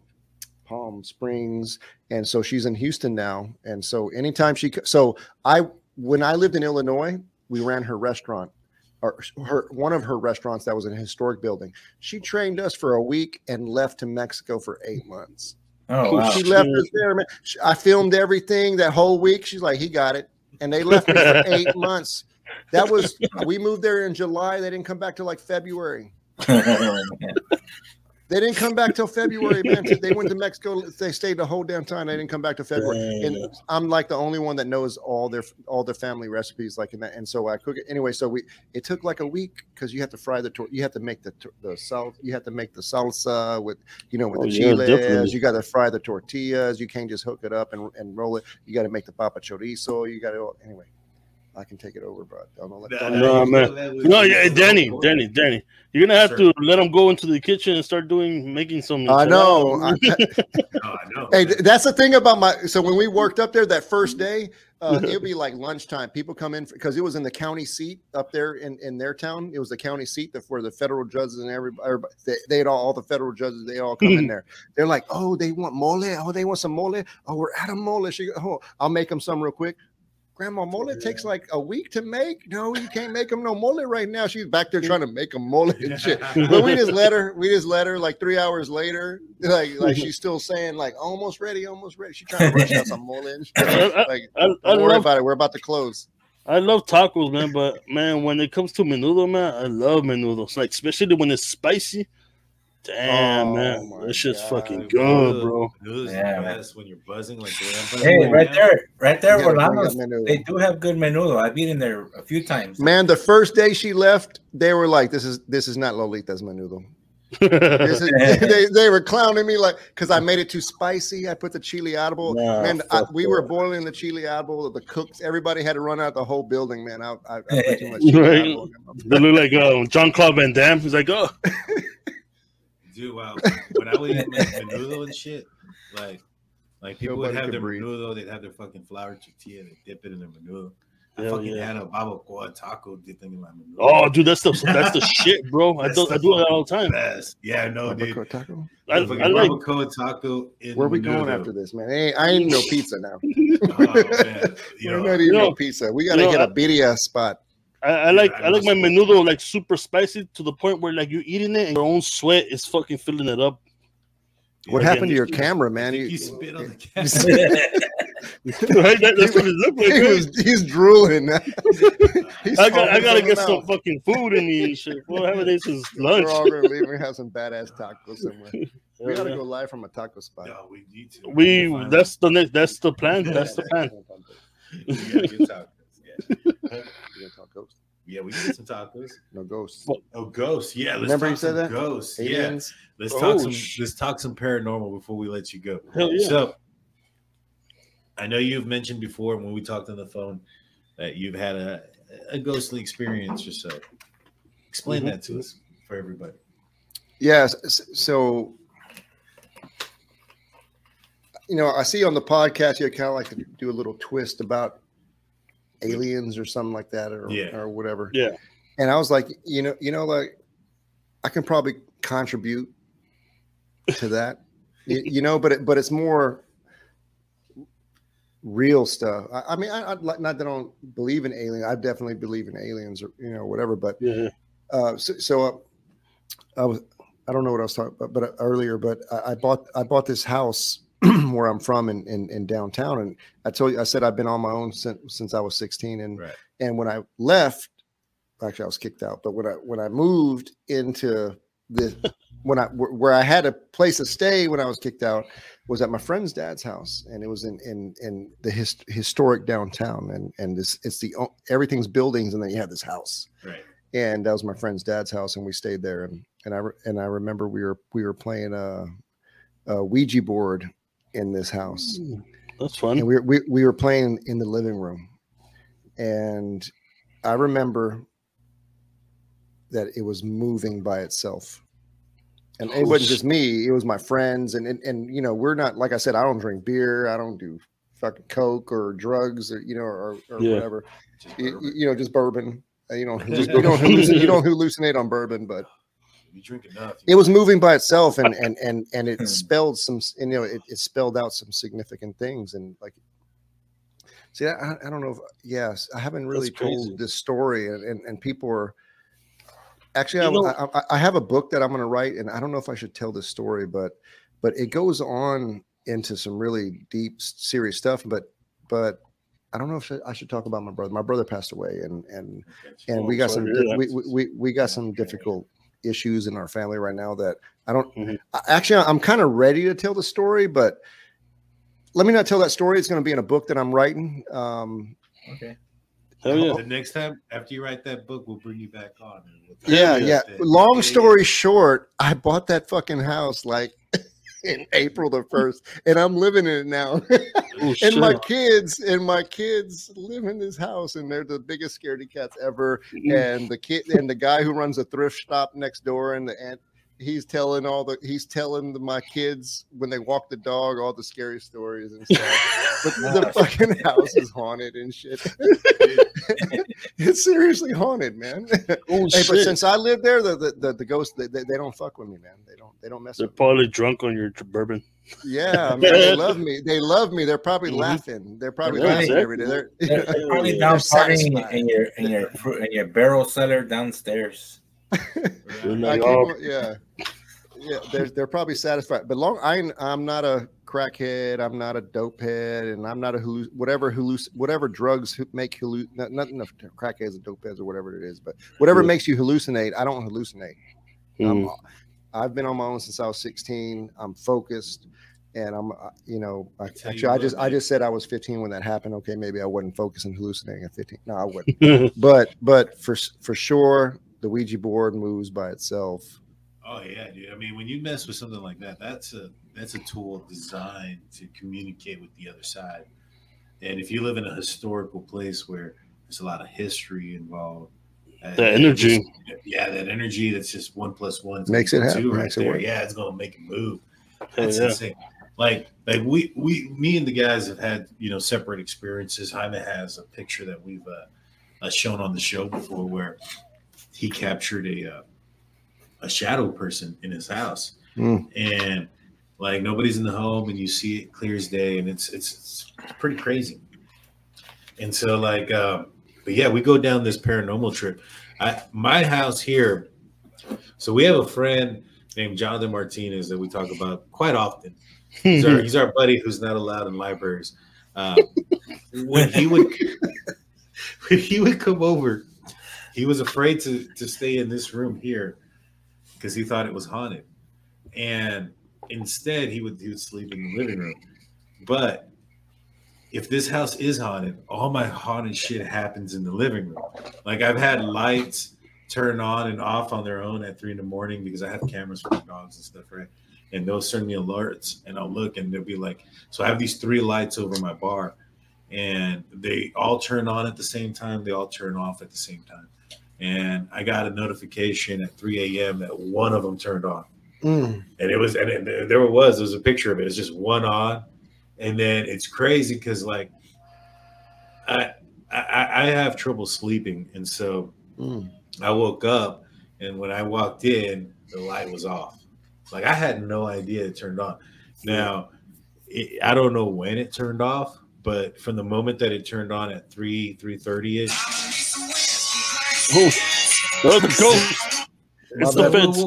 palm springs and so she's in houston now and so anytime she so i when i lived in illinois we ran her restaurant or her one of her restaurants that was in a historic building she trained us for a week and left to mexico for eight months oh, wow. she left us there, man. I filmed everything that whole week. She's like, he got it. And they left me for eight months. That was, we moved there in July. They didn't come back till like February. They didn't come back till February, man. They went to Mexico. They stayed the whole damn time. They didn't come back till February. And I'm like the only one that knows all their all their family recipes, like in that. And so I cook it anyway. So we it took like a week because you have to fry the tor- you have to make the the salt you have to make the salsa with you know with Oh, the yeah, chiles. definitely. you got to fry the tortillas. You can't just hook it up and, and roll it. You got to make the papa chorizo. You got to anyway. I can take it over, bro. Don't know. Nah, Don't nah, No, man. know that was- No, yeah, Danny, Danny, Danny. You're gonna have Sir. to let them go into the kitchen and start doing making some. I know. I, I know. Hey, th- that's the thing about my. So when we worked up there that first day, uh, it'd be like lunchtime. People come in because it was in the county seat up there in, in their town. It was the county seat that where the federal judges and everybody, everybody they, they'd all, all the federal judges, they all come in there. They're like, oh, they want mole. Oh, they want some mole. Oh, we're out of mole. She, oh, I'll make them some real quick. Grandma, mole takes like a week to make. No, you can't make them no mole right now. She's back there trying to make a mole and shit. But we just let her. We just let her. Like three hours later, like like she's still saying like almost ready, almost ready. She's trying to rush out some mole and shit. Like I, I don't worry love about it. We're about to close. I love tacos, man. But man, when it comes to menudo, man, I love menudo. Like especially when it's spicy. Damn, Oh, man, my that shit's God. fucking good, bro. It was Yeah, the man. best when you're buzzing like the way I'm buzzing Hey, right now. there, right there, You Orlando's. They do have good menudo. I've been in there a few times. Man, the first day she left, they were like, "This is this is not Lolita's menudo." This is, they, they were clowning me like because I made it too spicy. I put the chili audible. Nah, man, I, fuck we were boiling the chili audible. The cooks, everybody had to run out the whole building. Man, I, I, I put too much chili Right. audible they look like uh, Jean-Claude Van Damme. He's like, oh, Dude, wow. When I would eat like, menudo and shit, like, like people would have could their breathe. menudo, they'd have their fucking flour tortilla, they dip it in their menudo. I Hell fucking yeah. had a barbacoa taco dipping in my menudo. oh, dude, that's the that's the shit, bro. I do I do it all the time. Best. Yeah, no, dude. Barbacoa taco? I, fucking I like barbacoa taco in Where are we going after this, man? Hey, I ain't no pizza now. Oh, man. You We're know, not eating you no pizza. We gotta you know, get a birria spot. I, I like I I like my must- menudo like super spicy to the point where like you're eating it and your own sweat is fucking filling it up. What Yeah, happened to your you- camera, I man? think You- you spit on the camera. right? That, that's what it looked like. he was, he's drooling. He's I got, I gotta get the some fucking food in me and shit. Well, haven't ate since lunch. We're all gonna leave and have some badass tacos somewhere. We gotta yeah. go live from a taco spot. No, we need to. We Finally. that's the next that's the plan. That's the plan. We gotta get tacos. Yeah. You gonna talk ghosts? yeah, we can get some tacos. No ghosts. Oh, ghosts. Yeah, let's Remember talk you said some that? Ghosts. Yeah, let's Oh, talk some. sh- Let's talk some paranormal before we let you go. Hell yeah. So, I know you've mentioned before when we talked on the phone that you've had a, a ghostly experience or so. Explain Mhm. that to us for everybody. Yes. s- So, you know, I see on the podcast you kind of like to do a little twist about aliens or something like that, or Yeah. or whatever. Yeah. And I was like, you know, you know, like I can probably contribute to that, you, you know, but it, but it's more real stuff. I, I mean, I, I like not that I don't believe in aliens. I definitely believe in aliens or you know whatever. But Yeah. uh, so, so uh, I was I don't know what I was talking about, but uh, earlier, but I, I bought I bought this house where I'm from in, in in downtown, and I told you I said I've been on my own since since I was 16, and Right. and when I left, actually I was kicked out, but when I when I moved into the when I wh- where I had a place to stay when I was kicked out was at my friend's dad's house, and it was in in in the his, historic downtown, and and this it's the everything's buildings, and then you have this house Right. and that was my friend's dad's house, and we stayed there. And and I and I remember we were we were playing a, a Ouija board in this house, That's fun. and we, were- we we were playing in the living room, and I remember that it was moving by itself. And it wasn't just me; it was my friends, and, and and you know we're not like I said, I don't drink beer, I don't do fucking coke or drugs or you know or, or Yeah. whatever you, you know, just bourbon. Uh, You don't, just, you don't, hallucinate, you don't hallucinate on bourbon, but You drink enough. it was moving by itself, and and and and Hmm. it spelled some, you know, it, it spelled out some significant things, and like, see, I, I don't know if yes, I haven't really told this story, and and, and people are actually, I, know- I, I, have a book that I'm going to write, and I don't know if I should tell this story, but but it goes on into some really deep, serious stuff, but but. I don't know if I should talk about my brother. My brother passed away, and and and we got some to hear di- that. we, we, we we got some difficult issues in our family right now that I don't Mhm. Actually I'm kind of ready to tell the story, but let me not tell that story. It's going to be in a book that I'm writing. Um, Okay. Hell yeah. The next time after you write that book, we'll bring you back on. and we'll yeah, yeah. Long story short, I bought that fucking house like in April the first, and I'm living in it now. Oh, and my kids and my kids live in this house, and they're the biggest scaredy cats ever. Mm. and the kid and the guy who runs a thrift shop next door and the and he's telling all the he's telling the, my kids when they walk the dog all the scary stories and stuff. but the fucking house is haunted and shit. it's seriously haunted, man. Oh Hey, but since I live there, the the, the, the ghosts they, they, they don't fuck with me, man. They don't they don't mess They're with me. probably drunk on your bourbon. Yeah, man, they love me. They love me. They're probably Mhm. laughing. They're probably Yeah, laughing exactly. every day. They're, They're, they're probably Yeah. down They're partying in your in your in your barrel cellar downstairs. They're like, keep oh, yeah, yeah. They're they're probably satisfied. But long, I I'm not a crackhead. I'm not a dope head, and I'm not a halluc- whatever halluc- whatever drugs make halluc not nothing of crackheads and dope heads or whatever it is. But whatever Yeah. makes you hallucinate, I don't hallucinate. mm, I'm, I've been on my own since I was 16. I'm focused, and I'm, uh, you know, I, tell you actually, I what, just, I just said I was 15 when that happened. Okay, maybe I wasn't focused and hallucinating at 15. No, I wouldn't. but, but for for sure, the Ouija board moves by itself. Oh yeah, dude. I mean, when you mess with something like that, that's a that's a tool designed to communicate with the other side. And if you live in a historical place where there's a lot of history involved, uh, The energy. just- yeah, that energy that's just one plus one Makes it to happen, right makes it there. work. Yeah, it's gonna make it move. Hell That's yeah. insane. Like, like we, we, me and the guys have had, you know, separate experiences. Jaime has a picture that we've uh, uh, shown on the show before where he captured a uh, a shadow person in his house, Mm. and like nobody's in the home, and you see it clear as day, and it's it's, it's pretty crazy. And so, like, um, but yeah, we go down this paranormal trip. I my house here. So we have a friend named Jonathan Martinez that we talk about quite often. He's our, he's our buddy who's not allowed in libraries. Uh, when he would when he would come over, he was afraid to to stay in this room here because he thought it was haunted, and instead he would he would sleep in the living room. But if this house is haunted, all my haunted shit happens in the living room. Like I've had lights turn on and off on their own at three in the morning because I have cameras for dogs and stuff, right? And they'll send me alerts and I'll look and they'll be like, so I have these three lights over my bar and they all turn on at the same time, they all turn off at the same time. And I got a notification at 3 a.m. that one of them turned on Mm. and it was and it, there it was there was a picture of it it's just one on and then it's crazy because like I, I i have trouble sleeping and so Mm. i woke up and when i walked in the light was off like i had no idea it turned on now it, i don't know when it turned off but from the moment that it turned on at 3 3.30 ish Oh, the ghost. My It's the bad. fence.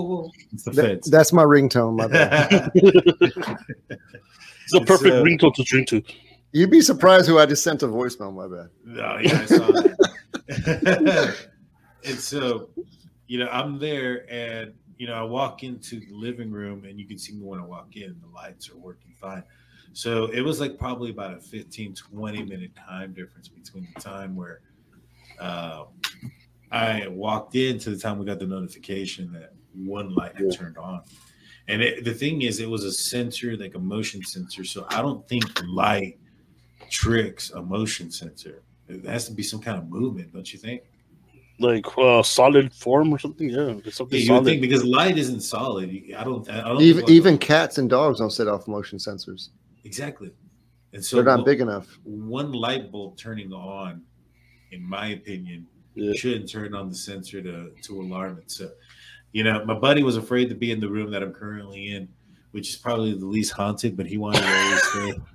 it's the That- fence that's my ringtone. My bad. It's a perfect uh, ringtone to drink to. You'd be surprised who I just sent a voicemail. My bad. No, yeah, I saw that. and so, you know, I'm there and, you know, I walk into the living room and you can see me when I walk in, the lights are working fine. So it was like probably about a 15, 20 minute time difference between the time where uh, I walked in to the time we got the notification that one light had turned on. And it, the thing is, it was a sensor, like a motion sensor. So I don't think light tricks a motion sensor. It has to be some kind of movement, don't you think? Like uh, solid form or something. Yeah, it's Yeah, something you solid. think because light isn't solid. I don't. I don't Even even cats and dogs don't set off motion sensors. exactly. And so They're not one- big enough. One light bulb turning on, in my opinion, Yeah. shouldn't turn on the sensor to to alarm it. So, you know, my buddy was afraid to be in the room that I'm currently in, which is probably the least haunted, but he wanted to always stay.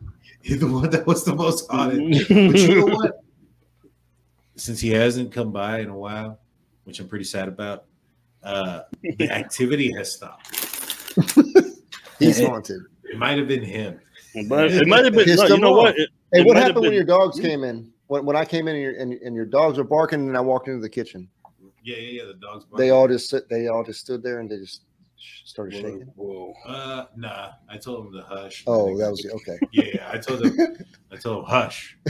The one that was the most haunted. But you know what? Since he hasn't come by in a while, which I'm pretty sad about, uh, the activity has stopped. He's Yeah. haunted. It might have been him. It might, it might have been. Pissed No, you them know what? It, Hey, it what might have happened when your dogs came in? When, when I came in and your, and, and your dogs were barking and I walked into the kitchen, Yeah, yeah, yeah. The dog's. they all just sit, they all just stood there and they just started Whoa, shaking. whoa. Uh, nah. I told them to hush. Oh, that was okay. Yeah, yeah. I told them. I told them hush.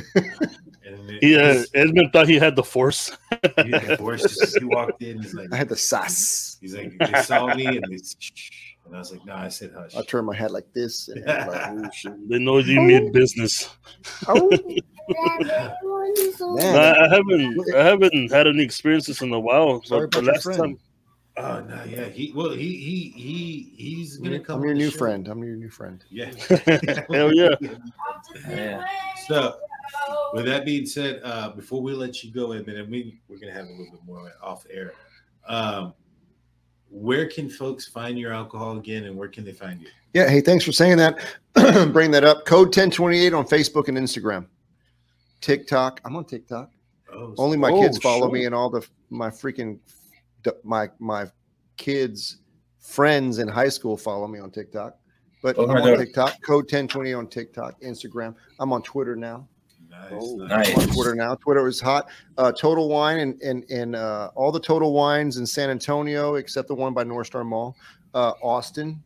And it, He, uh, Edmund thought he had the force. he, the voice just, he walked in. He's like, I had the sass. he's like, they saw me and they, and I was like, no, I said hush. I turned my head like this. And like, Oh, shit. They know you mean business. oh, No, man. I I haven't. I haven't had any experiences in a while. Sorry But the last time Oh no, yeah. He well, he he he he's gonna come. I'm your new show. friend. I'm your new friend. Yeah. Hell yeah. Yeah. So, with that being said, uh, before we let you go, and then we we're gonna have a little bit more off air. Um, where can folks find your alcohol again, and where can they find you? Yeah. Hey, thanks for saying that. Bring that up. Code 1028 on Facebook and Instagram. TikTok. I'm on TikTok. Oh, Only my Oh, kids follow sure. me, and all the my freaking my my kids friends in high school follow me on TikTok. But Oh, I'm on. TikTok. Code 1020 on TikTok, Instagram. I'm on Twitter now. nice, Oh, nice. I'm on Twitter now. Twitter is hot. Uh, Total Wine and and and uh, all the Total Wines in San Antonio, except the one by North Star Mall. Uh, Austin,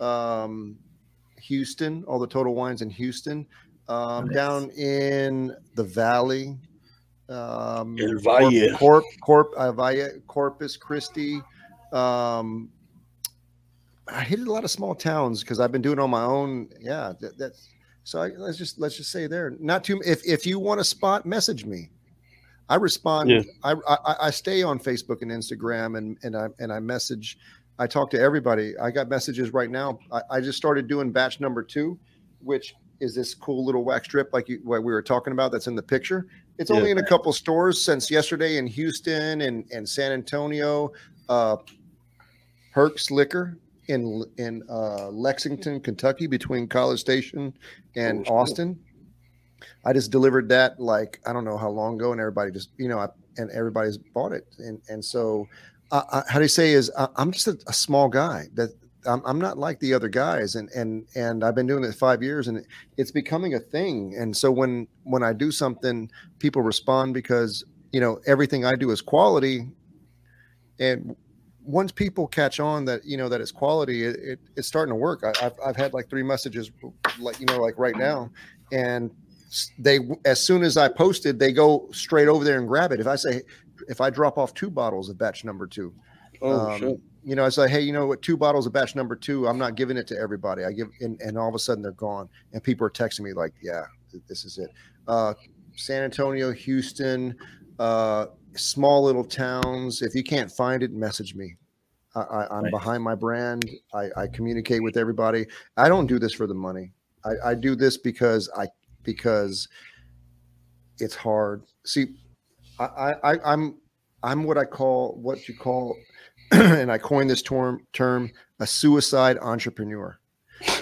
um, Houston, all the Total Wines in Houston. Um, Nice. Down in the Valley. Um, El Corp, Valle. Corp, Corp, uh, Valle, Corpus Christi. Um, I hit a lot of small towns because I've been doing it on my own. Yeah, that, that's so. I, let's just let's just say there. Not too. If if you want a spot, message me. I respond. Yeah. I, I I stay on Facebook and Instagram and and I and I message. I talk to everybody. I got messages right now. I, I just started doing batch number two, which is this cool little wax strip like you, what we were talking about. That's in the picture. It's only Yeah. in a couple stores since yesterday in Houston and and San Antonio. Uh, Perks Liquor in in uh, Lexington, Kentucky, between College Station and Oh. Austin. I just delivered that like I don't know how long ago, and everybody just you know, I, and everybody's bought it, and and so uh, I, how do you say is I, I'm just a, a small guy that I'm, I'm not like the other guys, and and and I've been doing it five years, and it's becoming a thing, and so when when I do something, people respond because you know everything I do is quality, and once people catch on that you know that it's quality, it, it it's starting to work. I, I've I've had like three messages, like you know, like right now, and they as soon as I posted, they go straight over there and grab it. If I say, if I drop off two bottles of batch number two, Oh um, shit. You know, I say, hey, you know what, two bottles of batch number two, I'm not giving it to everybody. I give, and, and all of a sudden they're gone, and people are texting me like, yeah, this is it. Uh, San Antonio, Houston, uh, small little towns. If you can't find it, message me. I, I, I'm Right. behind my brand. I, I communicate with everybody. I don't do this for the money. I, I do this because I because it's hard. See, I, I I'm I'm what I call what you call, and I coined this term term a suicide entrepreneur.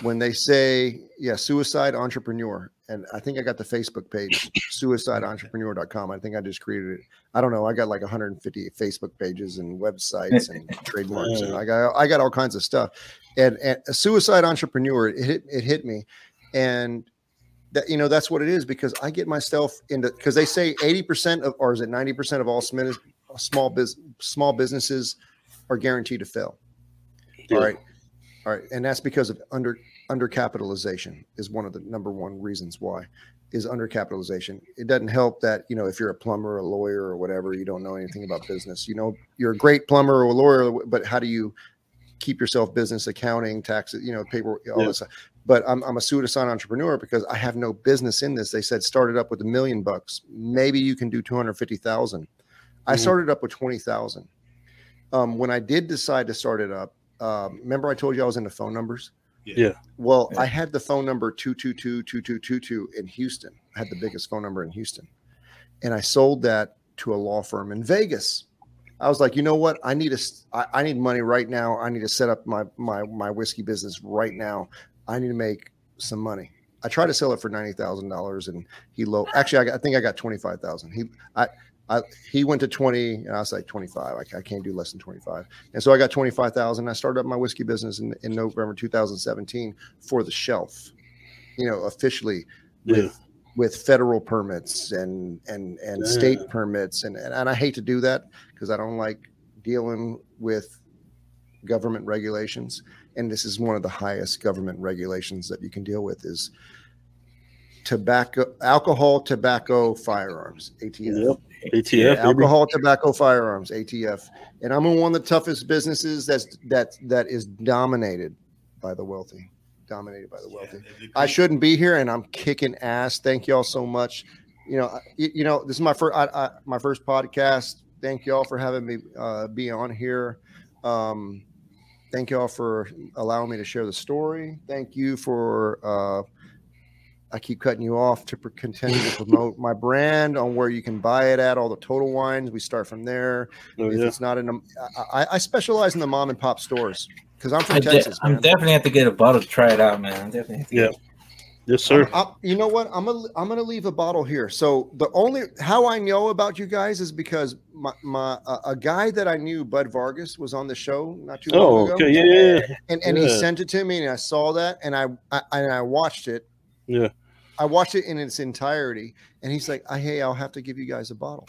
When they say, yeah, suicide entrepreneur, and I think I got the Facebook page, suicideentrepreneur.com. I think I just created it. I don't know. I got like 150 Facebook pages and websites and trademarks, and I got I got all kinds of stuff. And, and a suicide entrepreneur, it hit, it hit me, and that you know that's what it is because I get myself into because they say 80% of or is it 90% of all smin- small biz, small businesses are guaranteed to fail. All right. All right. And that's because of under undercapitalization is one of the number one reasons why is undercapitalization. It doesn't help that, you know, if you're a plumber, a lawyer or whatever, you don't know anything about business. You know, you're a great plumber or a lawyer, but how do you keep yourself business accounting, taxes, you know, paper, all Yeah. this stuff. But I'm, I'm a suicide entrepreneur because I have no business in this. They said start it up with a million bucks. Maybe you can do 250,000. I Mhm. started up with 20,000. Um, when I did decide to start it up, um, remember I told you I was into phone numbers? Yeah. yeah. Well, Yeah. I had the phone number 222-2222 in Houston. I had the biggest phone number in Houston. And I sold that to a law firm in Vegas. I was like, you know what? I need a, s- I, I need money right now. I need to set up my my my whiskey business right now. I need to make some money. I tried to sell it for ninety thousand dollars, and he low. Actually, I, got, I think I got twenty five thousand. He I, I he went to twenty, and I was like twenty five. I, I can't do less than twenty five, and so I got twenty five thousand. I started up my whiskey business in, in November two thousand seventeen for the shelf. You know, officially with Yeah. with federal permits and and and Yeah. state permits, and, and and I hate to do that because I don't like dealing with government regulations and this is one of the highest government regulations that you can deal with is tobacco alcohol tobacco firearms atf Yep. ATF. Yeah, alcohol tobacco firearms atf and i'm in one of the toughest businesses that's that that is dominated by the wealthy dominated by the wealthy I shouldn't be here, and I'm kicking ass. Thank y'all so much. You know, you, you know, this is my first I, I, my first podcast. Thank y'all for having me uh, be on here. Um, thank you all for allowing me to share the story. Thank you for. Uh, I keep cutting you off to continue to promote my brand on where you can buy it at. All the Total Wines. We start from there. Oh, yeah. it's not in a, I, I specialize in the mom and pop stores because I'm from I de- Texas. I'm definitely have to get a bottle to try it out, man. I'm definitely have to Yeah. get- Yes, sir. I'm- you know what? I'm gonna I'm gonna leave a bottle here. So the only how I know about you guys is because my my uh, a guy that I knew, Bud Vargas, was on the show not too long Oh, ago, okay. Yeah, yeah, yeah. and and he sent it to me, and I saw that, and I, I and I watched it. Yeah. I watched it in its entirety, and he's like, "I hey, I'll have to give you guys a bottle,"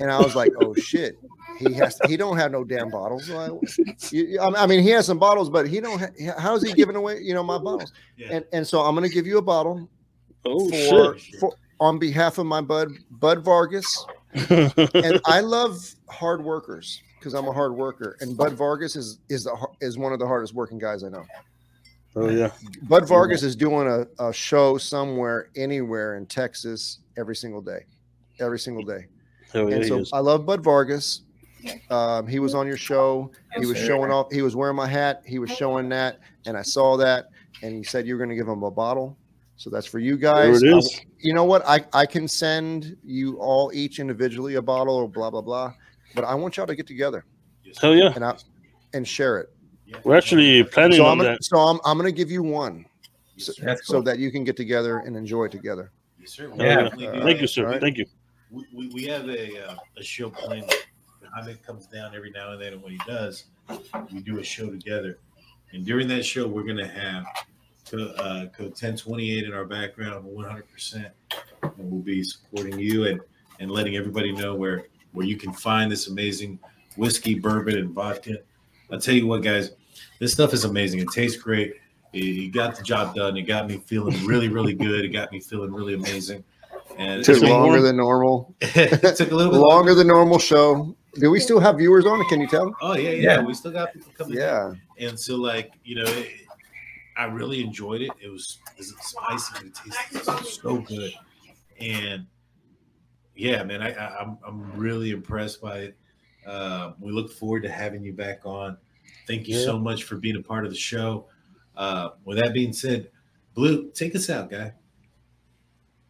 and I was like, "Oh shit." He has. He don't have no damn bottles. I, I mean, he has some bottles, but he don't. Ha, how's he giving away? You know, my bottles. Yeah. And and so I'm gonna give you a bottle Oh, for, shit. for on behalf of my bud Bud Vargas, and I love hard workers because I'm a hard worker, and Bud Vargas is is the is one of the hardest working guys I know. Oh, yeah. Bud Vargas is doing a, a show somewhere, anywhere in Texas every single day, every single day. Hell yeah. and so. I love Bud Vargas. Um, he was on your show. He was showing off. He was wearing my hat. He was showing that, and I saw that. And you said you were going to give him a bottle. So that's for you There guys. it I- is. you know what? I, I can send you all each individually a bottle or blah blah blah. But I want y'all to get together Hell yeah. and I and share it. Yeah. We're actually planning So on I'm gonna, that. so I'm, I'm gonna give you one Yes, sir. That's so cool. that you can get together and enjoy together. Yes, sir. Hell yeah. definitely do Thank you, sir. Alright. Thank you. we, we, we have a uh, a show planned. Jaime comes down every now and then, and when he does, we do a show together. And during that show, we're gonna have co- uh, code 1028 in our background, 100, percent and we'll be supporting you and and letting everybody know where where you can find this amazing whiskey, bourbon, and vodka. I'll tell you what, guys, this stuff is amazing. It tastes great. It, it got the job done. It got me feeling really, really good. It got me feeling really amazing. And It took Some longer more? than normal. it took a little bit Longer than normal show. Do we still have viewers on it? Can you tell? Oh yeah, yeah, Yeah. We still got people coming. in. Yeah. And so, like you know, it, I really enjoyed it. It was, it was spicy. It tasted so good. And yeah, man, I, I I'm I'm really impressed by it. Uh, we look forward to having you back on. Thank you Yeah. so much for being a part of the show. Uh, with that being said, Blue, take us out, guy.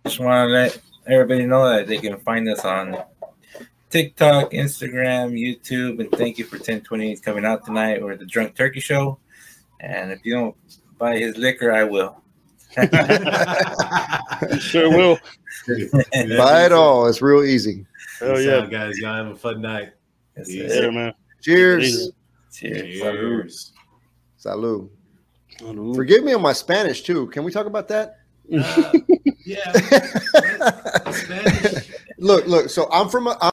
Just want to let everybody know that they can find us on TikTok, Instagram, YouTube, and thank you for 1028 coming out tonight or the Drunk Turkey Show. And if you don't buy his liquor, I will. Sure will. Buy it all. It's real easy. Oh yeah. out, guys. Y'all have a fun night. Yes, Yeah. man. Cheers. Cheers. Salud. Cheers. Salud. Forgive me on my Spanish too. Can we talk about that? Uh, yeah. Spanish. look, look. So I'm from a,